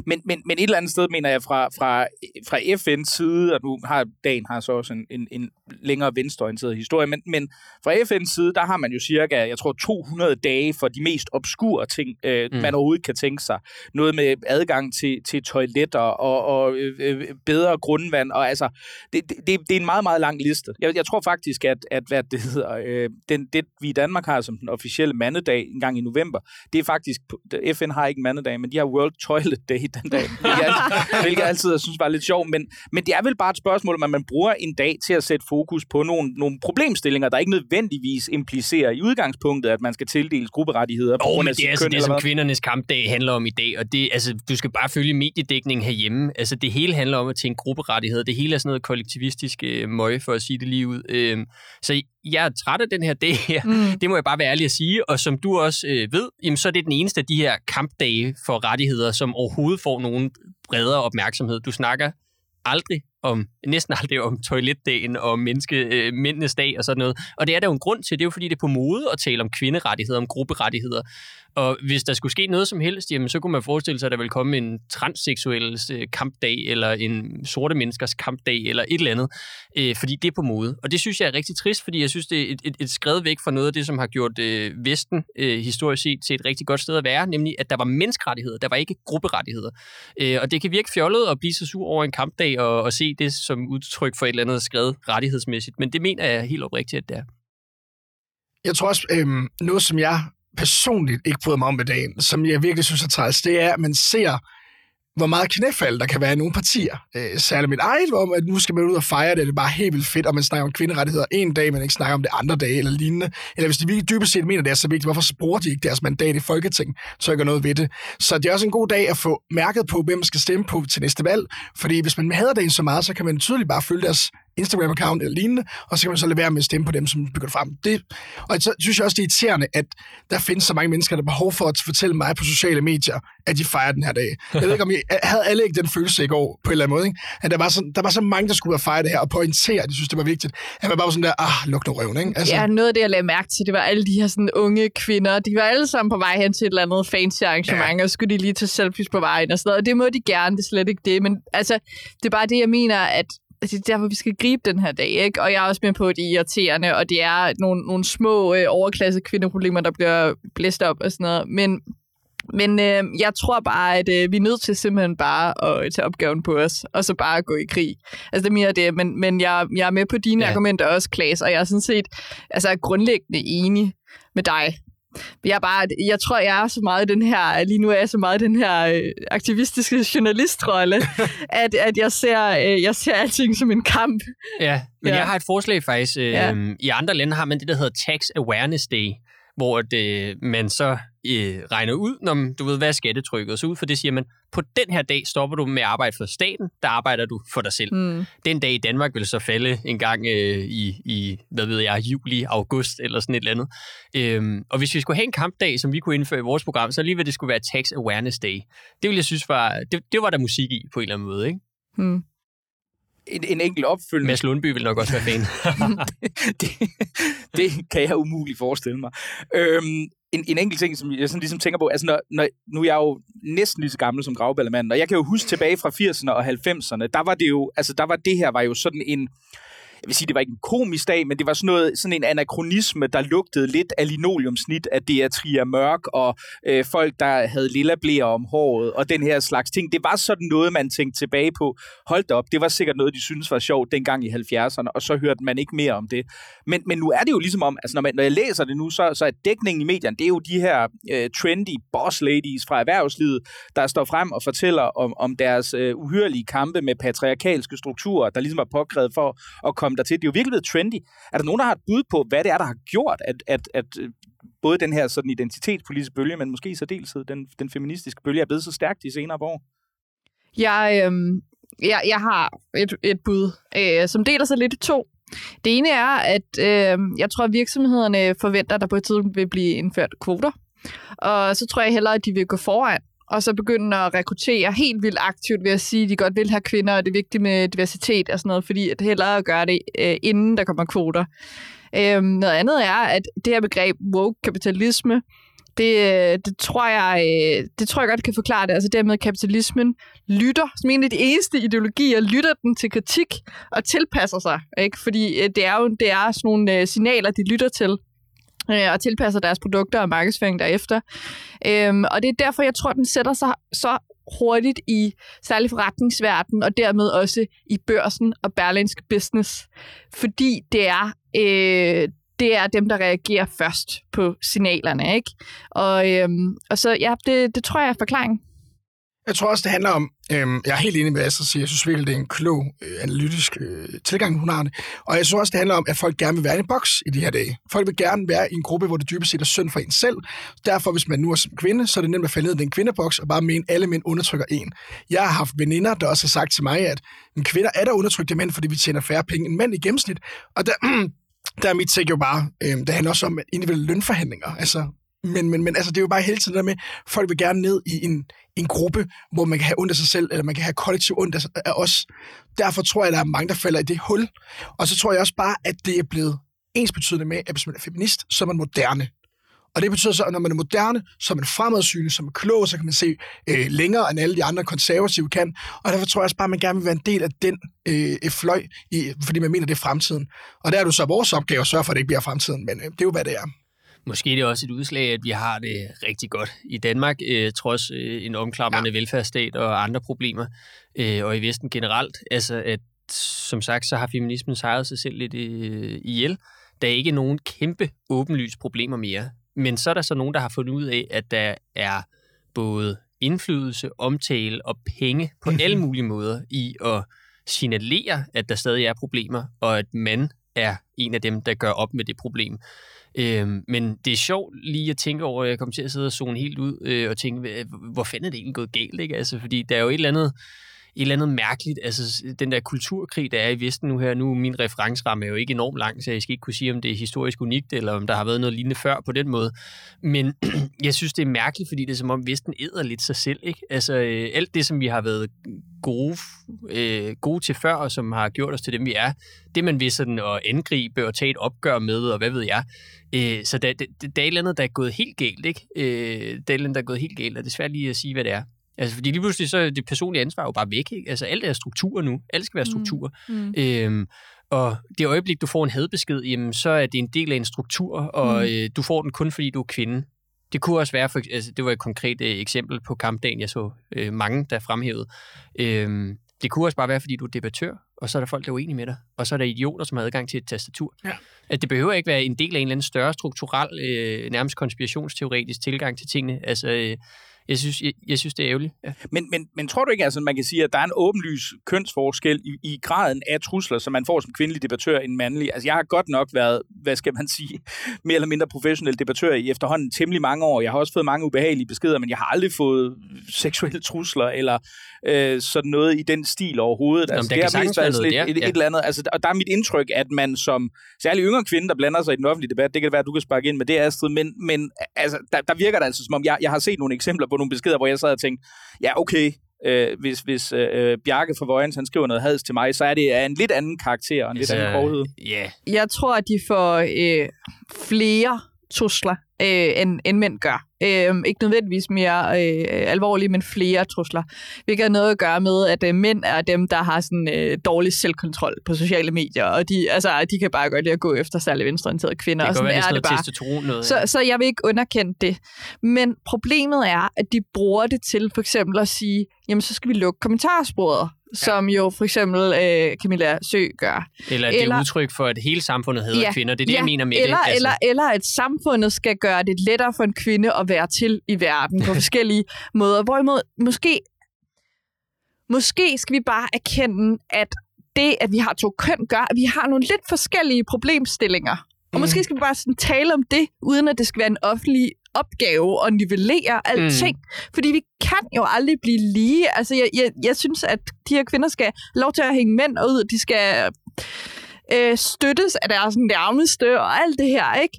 Men, men, men et eller andet sted, mener jeg, fra, fra, fra FN's side, og nu har dagen har så også en, en, en længere venstreorienteret historie, men, men fra FN's side, der har man jo cirka, jeg tror, 200 dage for de mest obskure ting, øh, mm. man overhovedet kan tænke sig. Noget med adgang til, til toiletter og, og øh, øh bedre grundvand, og altså, det, det, det er en meget, meget lang liste. Jeg, jeg tror faktisk, at, at hvad det hedder, øh, den, det vi i Danmark har som den officielle mandedag en gang i november, det er faktisk, FN har ikke mandedag, men de har World Toilet Day den dag, hvilket jeg altid synes var lidt sjovt, men, men det er vel bare et spørgsmål, om man bruger en dag til at sætte fokus på nogle, nogle problemstillinger, der ikke nødvendigvis implicerer i udgangspunktet, at man skal tildeles grupperettigheder. Åh, oh, men det er altså det, som kvindernes kampdag handler om i dag, og det, altså, du skal bare følge mediedækningen herhjemme. Altså, det hele handler om at tænke grupperettigheder. Det hele er sådan noget kollektivistisk øh, møg, for at sige det lige ud. Øh, så jeg er træt af den her dag her. Mm. Det må jeg bare være ærlig at sige. Og som du også øh, ved, jamen, så er det den eneste af de her kampdage for rettigheder, som overhovedet får nogen bredere opmærksomhed. Du snakker aldrig om, næsten aldrig om toiletdagen og menneske, øh, mændenes dag og sådan noget. Og det er der jo en grund til. Det er jo fordi, det er på mode at tale om kvinderettigheder, om grupperettigheder. Og hvis der skulle ske noget som helst, jamen, så kunne man forestille sig, at der ville komme en transseksuel øh, kampdag, eller en sorte menneskers kampdag, eller et eller andet. Øh, fordi det er på mode. Og det synes jeg er rigtig trist, fordi jeg synes, det er et, et, et skred væk fra noget af det, som har gjort øh, Vesten øh, historisk set til et rigtig godt sted at være, nemlig at der var menneskerettigheder, der var ikke grupperettigheder. Øh, og det kan virke fjollet at blive så sur over en kampdag og, og se det som udtryk for et eller andet skrevet rettighedsmæssigt, men det mener jeg helt oprigtigt, at det er. Jeg tror også, øhm, noget som jeg personligt ikke bryder mig om ved dagen, som jeg virkelig synes er træls, det er, at man ser hvor meget knæfald der kan være i nogle partier. Øh, særligt mit eget, hvor at nu skal man ud og fejre det, det er bare helt vildt fedt, og man snakker om kvinderettigheder en dag, men ikke snakker om det andre dage eller lignende. Eller hvis de virkelig dybest set mener, det er så vigtigt, hvorfor bruger de ikke deres mandat i Folketing, så jeg gør noget ved det. Så det er også en god dag at få mærket på, hvem man skal stemme på til næste valg, fordi hvis man hader dagen så meget, så kan man tydeligt bare følge deres Instagram-account eller lignende, og så kan man så lade være med at stemme på dem, som bygger det frem. Det, og så synes jeg også, det er irriterende, at der findes så mange mennesker, der har behov for at fortælle mig på sociale medier, at de fejrer den her dag. Jeg ved ikke, om I havde alle ikke den følelse i går, på en eller anden måde, ikke? at der var, så, der var så mange, der skulle være fejre det her, og pointere, at de synes, det var vigtigt. At man bare var sådan der, ah, luk nu røven, ikke? Altså. Ja, noget af det, jeg lagde mærke til, det var alle de her sådan unge kvinder, de var alle sammen på vej hen til et eller andet fancy arrangement, ja. og skulle de lige tage selfies på vejen og sådan noget, og det må de gerne, det er slet ikke det, men altså, det er bare det, jeg mener, at det er derfor, vi skal gribe den her dag, ikke? Og jeg er også med på, at det er irriterende, og det er nogle, nogle små øh, overklasse kvindeproblemer, der bliver blæst op og sådan noget. Men, men øh, jeg tror bare, at øh, vi er nødt til simpelthen bare at tage opgaven på os, og så bare gå i krig. Altså, det er mere det, men, men jeg, jeg er med på dine ja. argumenter også, Klaas, og jeg er sådan set altså, grundlæggende enig med dig jeg, er bare, jeg tror, jeg er så meget den her, lige nu er jeg så meget den her øh, aktivistiske journalistrolle, at, at jeg, ser, øh, jeg ser alting som en kamp. Ja, men ja. jeg har et forslag faktisk. Ja. I andre lande har man det, der hedder Tax Awareness Day, hvor det, man så øh, regner ud, når du ved, hvad er skattetrykket, så ud for det siger man, på den her dag stopper du med at arbejde for staten, der arbejder du for dig selv. Mm. Den dag i Danmark vil så falde en gang øh, i, i, hvad ved jeg, juli, august eller sådan et eller andet. Øhm, og hvis vi skulle have en kampdag, som vi kunne indføre i vores program, så lige det skulle være Tax Awareness Day. Det ville jeg synes var, det, det var der musik i på en eller anden måde, ikke? Mm en, en enkelt opfølgning. Mads Lundby vil nok også være fan. det, det, det kan jeg umuligt forestille mig. Øhm, en, en enkelt ting, som jeg sådan ligesom tænker på, altså når, når, nu er jeg jo næsten lige så gammel som Gravballemanden, og jeg kan jo huske tilbage fra 80'erne og 90'erne, der var det jo, altså der var det her var jo sådan en, jeg vil sige, det var ikke en komisk dag, men det var sådan, noget, sådan en anachronisme, der lugtede lidt af linoleumsnit, at det er Tria Mørk, og øh, folk, der havde lilla blære om håret, og den her slags ting. Det var sådan noget, man tænkte tilbage på. Hold da op, det var sikkert noget, de synes var sjovt dengang i 70'erne, og så hørte man ikke mere om det. Men, men nu er det jo ligesom om, altså når, man, når jeg læser det nu, så, så er dækningen i medierne, det er jo de her øh, trendy boss ladies fra erhvervslivet, der står frem og fortæller om, om deres øh, uhyrlige kampe med patriarkalske strukturer, der ligesom er påkrævet for at komme dertil. Det er jo virkelig blevet trendy. Er der nogen, der har et bud på, hvad det er, der har gjort, at, at, at øh, både den her sådan identitetspolitiske bølge, men måske i særdeleshed den, den feministiske bølge, er blevet så stærkt de senere år? Jeg, øh, jeg, jeg har et, et bud, øh, som deler sig lidt i to. Det ene er, at øh, jeg tror, at virksomhederne forventer, at der på et tidspunkt vil blive indført kvoter. Og så tror jeg hellere, at de vil gå foran og så begynde at rekruttere helt vildt aktivt ved at sige, at de godt vil have kvinder, og det er vigtigt med diversitet og sådan noget, fordi at hellere at gøre det, øh, inden der kommer kvoter. Øhm, noget andet er, at det her begreb woke kapitalisme, Det, øh, det, tror jeg, øh, det tror jeg godt kan forklare det. Altså dermed at kapitalismen lytter, som en af de eneste ideologier, lytter den til kritik og tilpasser sig. Ikke? Fordi øh, det er jo det er sådan nogle signaler, de lytter til øh, og tilpasser deres produkter og markedsføring derefter. Øhm, og det er derfor, jeg tror, den sætter sig så hurtigt i særlig forretningsverdenen, og dermed også i børsen og berlinsk business. Fordi det er, øh, det er dem, der reagerer først på signalerne. Ikke? Og, øhm, og så, ja, det, det tror jeg er forklaringen. Jeg tror også, det handler om, øh, jeg er helt enig med Astrid siger, jeg synes virkelig, det er en klog, øh, analytisk øh, tilgang, hun har det. Og jeg synes også, det handler om, at folk gerne vil være i en boks i de her dage. Folk vil gerne være i en gruppe, hvor det dybest set er synd for en selv. Derfor, hvis man nu er som kvinde, så er det nemt at falde ned i den kvindeboks og bare mene, at alle mænd undertrykker en. Jeg har haft veninder, der også har sagt til mig, at en kvinder er der undertrykte mænd, fordi vi tjener færre penge end mænd i gennemsnit. Og der, der er mit take jo bare, øh, det handler også om individuelle lønforhandlinger. Altså, men, men, men altså, det er jo bare hele tiden der med, folk vil gerne ned i en, en gruppe, hvor man kan have ondt af sig selv, eller man kan have kollektiv ondt af os. Derfor tror jeg, at der er mange, der falder i det hul. Og så tror jeg også bare, at det er blevet ensbetydende med, at hvis man er feminist, så er man moderne. Og det betyder så, at når man er moderne, så er man fremadsynlig, så er man klog, så kan man se øh, længere end alle de andre konservative kan. Og derfor tror jeg også bare, at man gerne vil være en del af den øh, fløj, i, fordi man mener, det er fremtiden. Og der er du så vores opgave at sørge for, at det ikke bliver fremtiden, men øh, det er jo, hvad det er. Måske er det også et udslag, at vi har det rigtig godt i Danmark, øh, trods øh, en omklamrende ja. velfærdsstat og andre problemer, øh, og i Vesten generelt. Altså, at som sagt, så har feminismen sejret sig selv lidt øh, ihjel. Der er ikke nogen kæmpe åbenlyse problemer mere. Men så er der så nogen, der har fundet ud af, at der er både indflydelse, omtale og penge på alle mulige måder i at signalere, at der stadig er problemer, og at man er en af dem, der gør op med det problem. Øhm, men det er sjovt lige at tænke over, at jeg kommer til at sidde og zone helt ud øh, og tænke, hvor fanden er det egentlig gået galt? Ikke? Altså, fordi der er jo et eller andet et eller andet mærkeligt. Altså, den der kulturkrig, der er i Vesten nu her, nu min referenceramme er jo ikke enormt lang, så jeg skal ikke kunne sige, om det er historisk unikt, eller om der har været noget lignende før på den måde. Men jeg synes, det er mærkeligt, fordi det er som om Vesten æder lidt sig selv. Ikke? Altså, øh, alt det, som vi har været gode, øh, gode til før, og som har gjort os til dem, vi er, det man vil sådan at angribe og tage et opgør med, og hvad ved jeg. Øh, så der, der, der er et eller andet, der er gået helt galt. Ikke? Øh, der er et eller andet, der er gået helt galt, og det er svært lige at sige, hvad det er. Altså, fordi lige pludselig så er det personlige ansvar jo bare væk. Ikke? Altså, alt er struktur nu. Alt skal være struktur. Mm. Mm. Øhm, og det øjeblik, du får en hadbesked, jamen, så er det en del af en struktur, og mm. øh, du får den kun, fordi du er kvinde. Det kunne også være, for, altså, det var et konkret øh, eksempel på kampdagen, jeg så øh, mange, der fremhævede. Øhm, det kunne også bare være, fordi du er debattør, og så er der folk, der er uenige med dig. Og så er der idioter, som har adgang til et tastatur. Ja. At det behøver ikke være en del af en eller anden større strukturel, øh, nærmest konspirationsteoretisk tilgang til tingene. Altså, øh, jeg synes, jeg, jeg synes det er ærgerligt. Ja. Men, men, men tror du ikke, altså, man kan sige, at der er en åbenlys kønsforskel i, i graden af trusler, som man får som kvindelig debattør end mandlig? Altså, jeg har godt nok været, hvad skal man sige, mere eller mindre professionel debattør i efterhånden temmelig mange år. Jeg har også fået mange ubehagelige beskeder, men jeg har aldrig fået seksuelle trusler eller øh, sådan noget i den stil overhovedet. Altså, Jamen, det har mest været et, et, et, et eller andet. Altså, og der er mit indtryk, at man som særlig yngre kvinde, der blander sig i den offentlige debat, det kan være, at du kan sparke ind med det, Astrid, men, men altså, der, der virker det altså som om, jeg, jeg har set nogle eksempler på nogle beskeder, hvor jeg sad og tænkte, ja, okay, øh, hvis, hvis øh, Bjarke fra Vojens, han skriver noget hads til mig, så er det af en lidt anden karakter og en lidt anden grovhed. Yeah. Jeg tror, at de får øh, flere trusler, øh, end, end mænd gør. Øh, ikke nødvendigvis mere øh, alvorlige, men flere trusler. Hvilket har noget at gøre med, at øh, mænd er dem, der har sådan øh, dårlig selvkontrol på sociale medier, og de, altså, de kan bare godt lide at gå efter særligt venstreorienterede kvinder. Det og sådan være, er det bare. Noget, så, så jeg vil ikke underkende det. Men problemet er, at de bruger det til for eksempel at sige, jamen så skal vi lukke kommentarsporet som jo for eksempel øh, Camilla Sø gør. Eller det er udtryk for, at hele samfundet hedder ja, kvinder. Det er det, ja, jeg mener med eller, det. Altså. Eller, eller at samfundet skal gøre det lettere for en kvinde at være til i verden på forskellige måder. Hvorimod måske, måske skal vi bare erkende, at det, at vi har to køn, gør, at vi har nogle lidt forskellige problemstillinger. Og mm. måske skal vi bare sådan tale om det, uden at det skal være en offentlig opgave at nivellere alting. Mm. Fordi vi kan jo aldrig blive lige. Altså, jeg, jeg, jeg synes, at de her kvinder skal lov til at hænge mænd ud. De skal øh, støttes af deres nærmeste og alt det her, ikke?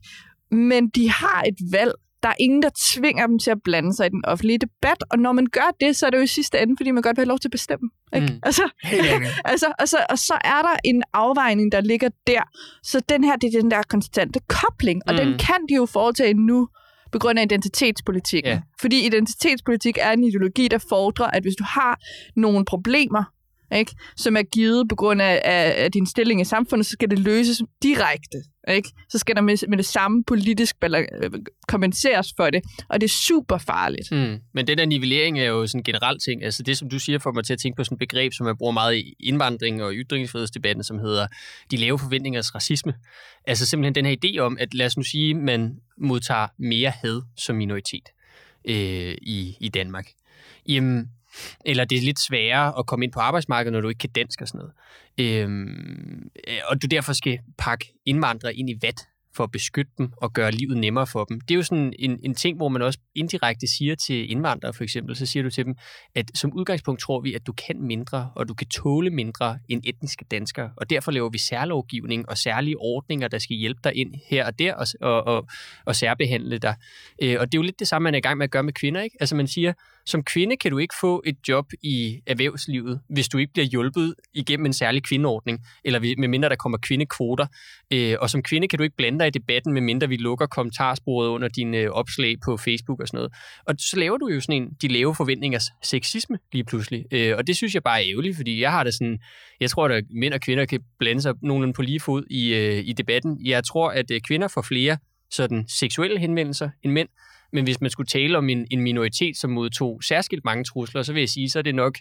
Men de har et valg. Der er ingen, der tvinger dem til at blande sig i den offentlige debat, og når man gør det, så er det jo i sidste ende, fordi man godt vil have lov til at bestemme. Ikke? Mm. Altså, altså, altså, og så er der en afvejning, der ligger der. Så den her, det er den der konstante kobling, og mm. den kan de jo foretage nu, på grund af identitetspolitikken. Ja. Fordi identitetspolitik er en ideologi, der fordrer, at hvis du har nogle problemer, ikke, som er givet på grund af, af, af din stilling i samfundet, så skal det løses direkte. Ikke? Så skal der med, med det samme politisk øh, kompenseres for det, og det er super farligt. Mm. Men den der nivellering er jo sådan en generel ting. Altså det, som du siger, får mig til at tænke på sådan et begreb, som man bruger meget i indvandring og ytringsfrihedsdebatten, som hedder de lave forventningers racisme. Altså simpelthen den her idé om, at lad os nu sige, man modtager mere had som minoritet øh, i, i Danmark. Jamen, eller det er lidt sværere at komme ind på arbejdsmarkedet, når du ikke kan dansk og sådan noget. Øhm, øh, og du derfor skal pakke indvandrere ind i vat for at beskytte dem og gøre livet nemmere for dem. Det er jo sådan en, en ting, hvor man også indirekte siger til indvandrere for eksempel, så siger du til dem, at som udgangspunkt tror vi, at du kan mindre, og du kan tåle mindre end etniske danskere, og derfor laver vi særlovgivning og særlige ordninger, der skal hjælpe dig ind her og der og, og, og, og særbehandle dig. Øh, og det er jo lidt det samme, man er i gang med at gøre med kvinder, ikke? Altså man siger, som kvinde kan du ikke få et job i erhvervslivet, hvis du ikke bliver hjulpet igennem en særlig kvindeordning, eller medmindre der kommer kvindekvoter. Øh, og som kvinde kan du ikke blande dig i debatten, medmindre vi lukker kommentarsporet under dine øh, opslag på Facebook og sådan noget. Og så laver du jo sådan en, de lave forventningers sexisme lige pludselig. Øh, og det synes jeg bare er ærgerligt, fordi jeg har det sådan, jeg tror, at mænd og kvinder kan blande sig nogenlunde på lige fod i, øh, i debatten. Jeg tror, at øh, kvinder får flere sådan seksuelle henvendelser end mænd, men hvis man skulle tale om en, en minoritet, som modtog særskilt mange trusler, så vil jeg sige, så er det nok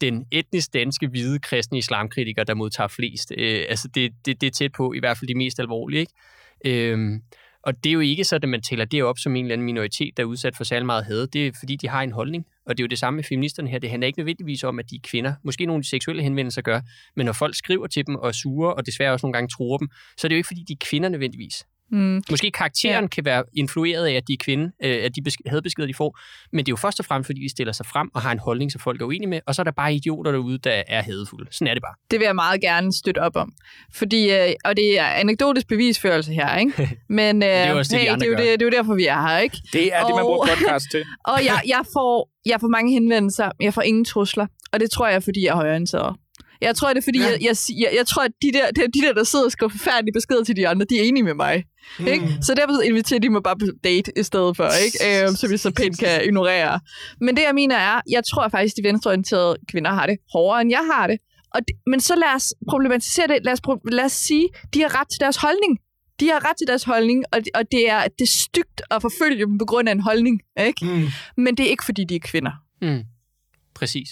den etnisk danske hvide kristne islamkritiker, der modtager flest. Øh, altså det, det, det er tæt på, i hvert fald de mest alvorlige. Ikke? Øh, og det er jo ikke sådan, at man tæller det op som en eller anden minoritet, der er udsat for særlig meget had. Det er fordi, de har en holdning. Og det er jo det samme med feministerne her. Det handler ikke nødvendigvis om, at de er kvinder. Måske nogle af de seksuelle henvendelser gør. Men når folk skriver til dem og er sure, og desværre også nogle gange tror dem, så er det jo ikke, fordi de er kvinder nødvendigvis. Mm. Måske karakteren ja. kan være influeret af, at de er kvinde, øh, at de besk- hadbeskeder, de får, men det er jo først og fremmest, fordi de stiller sig frem og har en holdning, som folk er uenige med, og så er der bare idioter derude, der er hadefulde. Sådan er det bare. Det vil jeg meget gerne støtte op om. Fordi, øh, og det er anekdotisk bevisførelse her, ikke? Men øh, det er jo også det, hey, de det, er jo gør. det, det er jo derfor, vi er her, ikke? Det er det, man Og- bruger podcast til. Og jeg, jeg, får, jeg får mange henvendelser, jeg får ingen trusler. Og det tror jeg, fordi jeg er højorienteret. Jeg tror, det er, fordi Ja. jeg, jeg, jeg, jeg tror, at de der, de, de der, der sidder og skriver forfærdelige beskeder til de andre, de er enige med mig. Mm. Ikke? Så derfor inviterer de mig bare på date i stedet for, ikke? Øhm, så vi så pænt kan ignorere. Men det, jeg mener er, jeg tror faktisk, de venstreorienterede kvinder har det hårdere, end jeg har det. Og det men så lad os problematisere det. Lad os, pro- lad os sige, de har ret til deres holdning. De har ret til deres holdning, og det, og det, er, det er stygt at forfølge dem på grund af en holdning. Ikke? Mm. Men det er ikke, fordi de er kvinder. Mm. Præcis.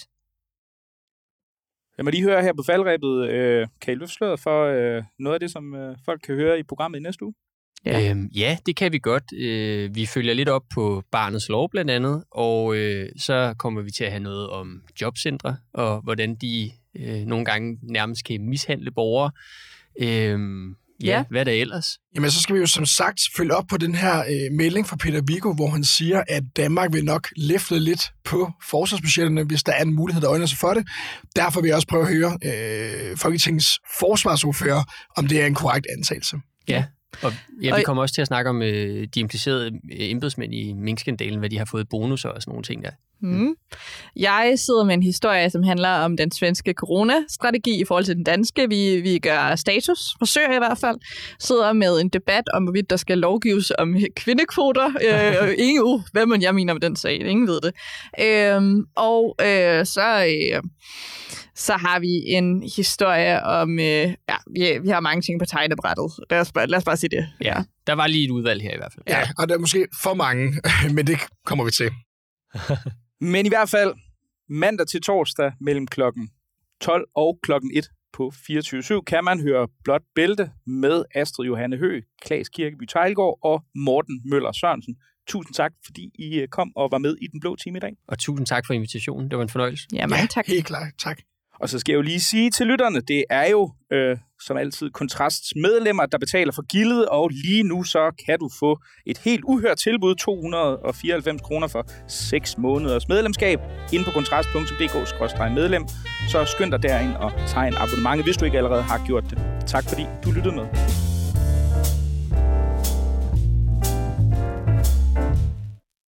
Lad mig lige høre her på faldrebet. Øh, kan I løfte sløret for øh, noget af det, som øh, folk kan høre i programmet i næste uge? Ja. Øhm, ja, det kan vi godt. Øh, vi følger lidt op på Barnets Lov blandt andet, og øh, så kommer vi til at have noget om jobcentre, og hvordan de øh, nogle gange nærmest kan mishandle borgere. Øhm, ja, hvad er der ellers? Jamen, så skal vi jo som sagt følge op på den her øh, melding fra Peter Vigo, hvor han siger, at Danmark vil nok løfte lidt på forsvarsbudgetterne, hvis der er en mulighed, der øjner sig for det. Derfor vil jeg også prøve at høre øh, Folketingets forsvarsordfører, om det er en korrekt antagelse. Ja, og ja, vi kommer også til at snakke om øh, de implicerede øh, embedsmænd i minkskandalen, hvad de har fået bonusser og sådan nogle ting der. Mm. Jeg sidder med en historie, som handler om den svenske coronastrategi i forhold til den danske. Vi, vi gør status, forsøger i hvert fald. Sidder med en debat om, hvorvidt der skal lovgives om kvindekvoter. øh, ingen, uh, hvad man jeg mener med den sag, ingen ved det. Øhm, og øh, så... Øh, så har vi en historie om... Øh, ja, vi, vi har mange ting på tegnebrættet. Lad os bare, lad os bare sige det. Ja, der var lige et udvalg her i hvert fald. Ja, og der er måske for mange, men det kommer vi til. Men i hvert fald mandag til torsdag mellem klokken 12 og klokken 1 på 24.7 kan man høre Blot Bælte med Astrid Johanne Hø, Klaas Kirkeby Tejlgaard og Morten Møller Sørensen. Tusind tak, fordi I øh, kom og var med i Den Blå Time i dag. Og tusind tak for invitationen. Det var en fornøjelse. Ja, mange tak. Helt klart, tak. Og så skal jeg jo lige sige til lytterne, det er jo øh, som altid Kontrasts medlemmer, der betaler for gildet, og lige nu så kan du få et helt uhørt tilbud, 294 kroner for 6 måneders medlemskab, inde på kontrast.dk-medlem. Så skynd dig derind og tegn abonnementet, hvis du ikke allerede har gjort det. Tak fordi du lyttede med.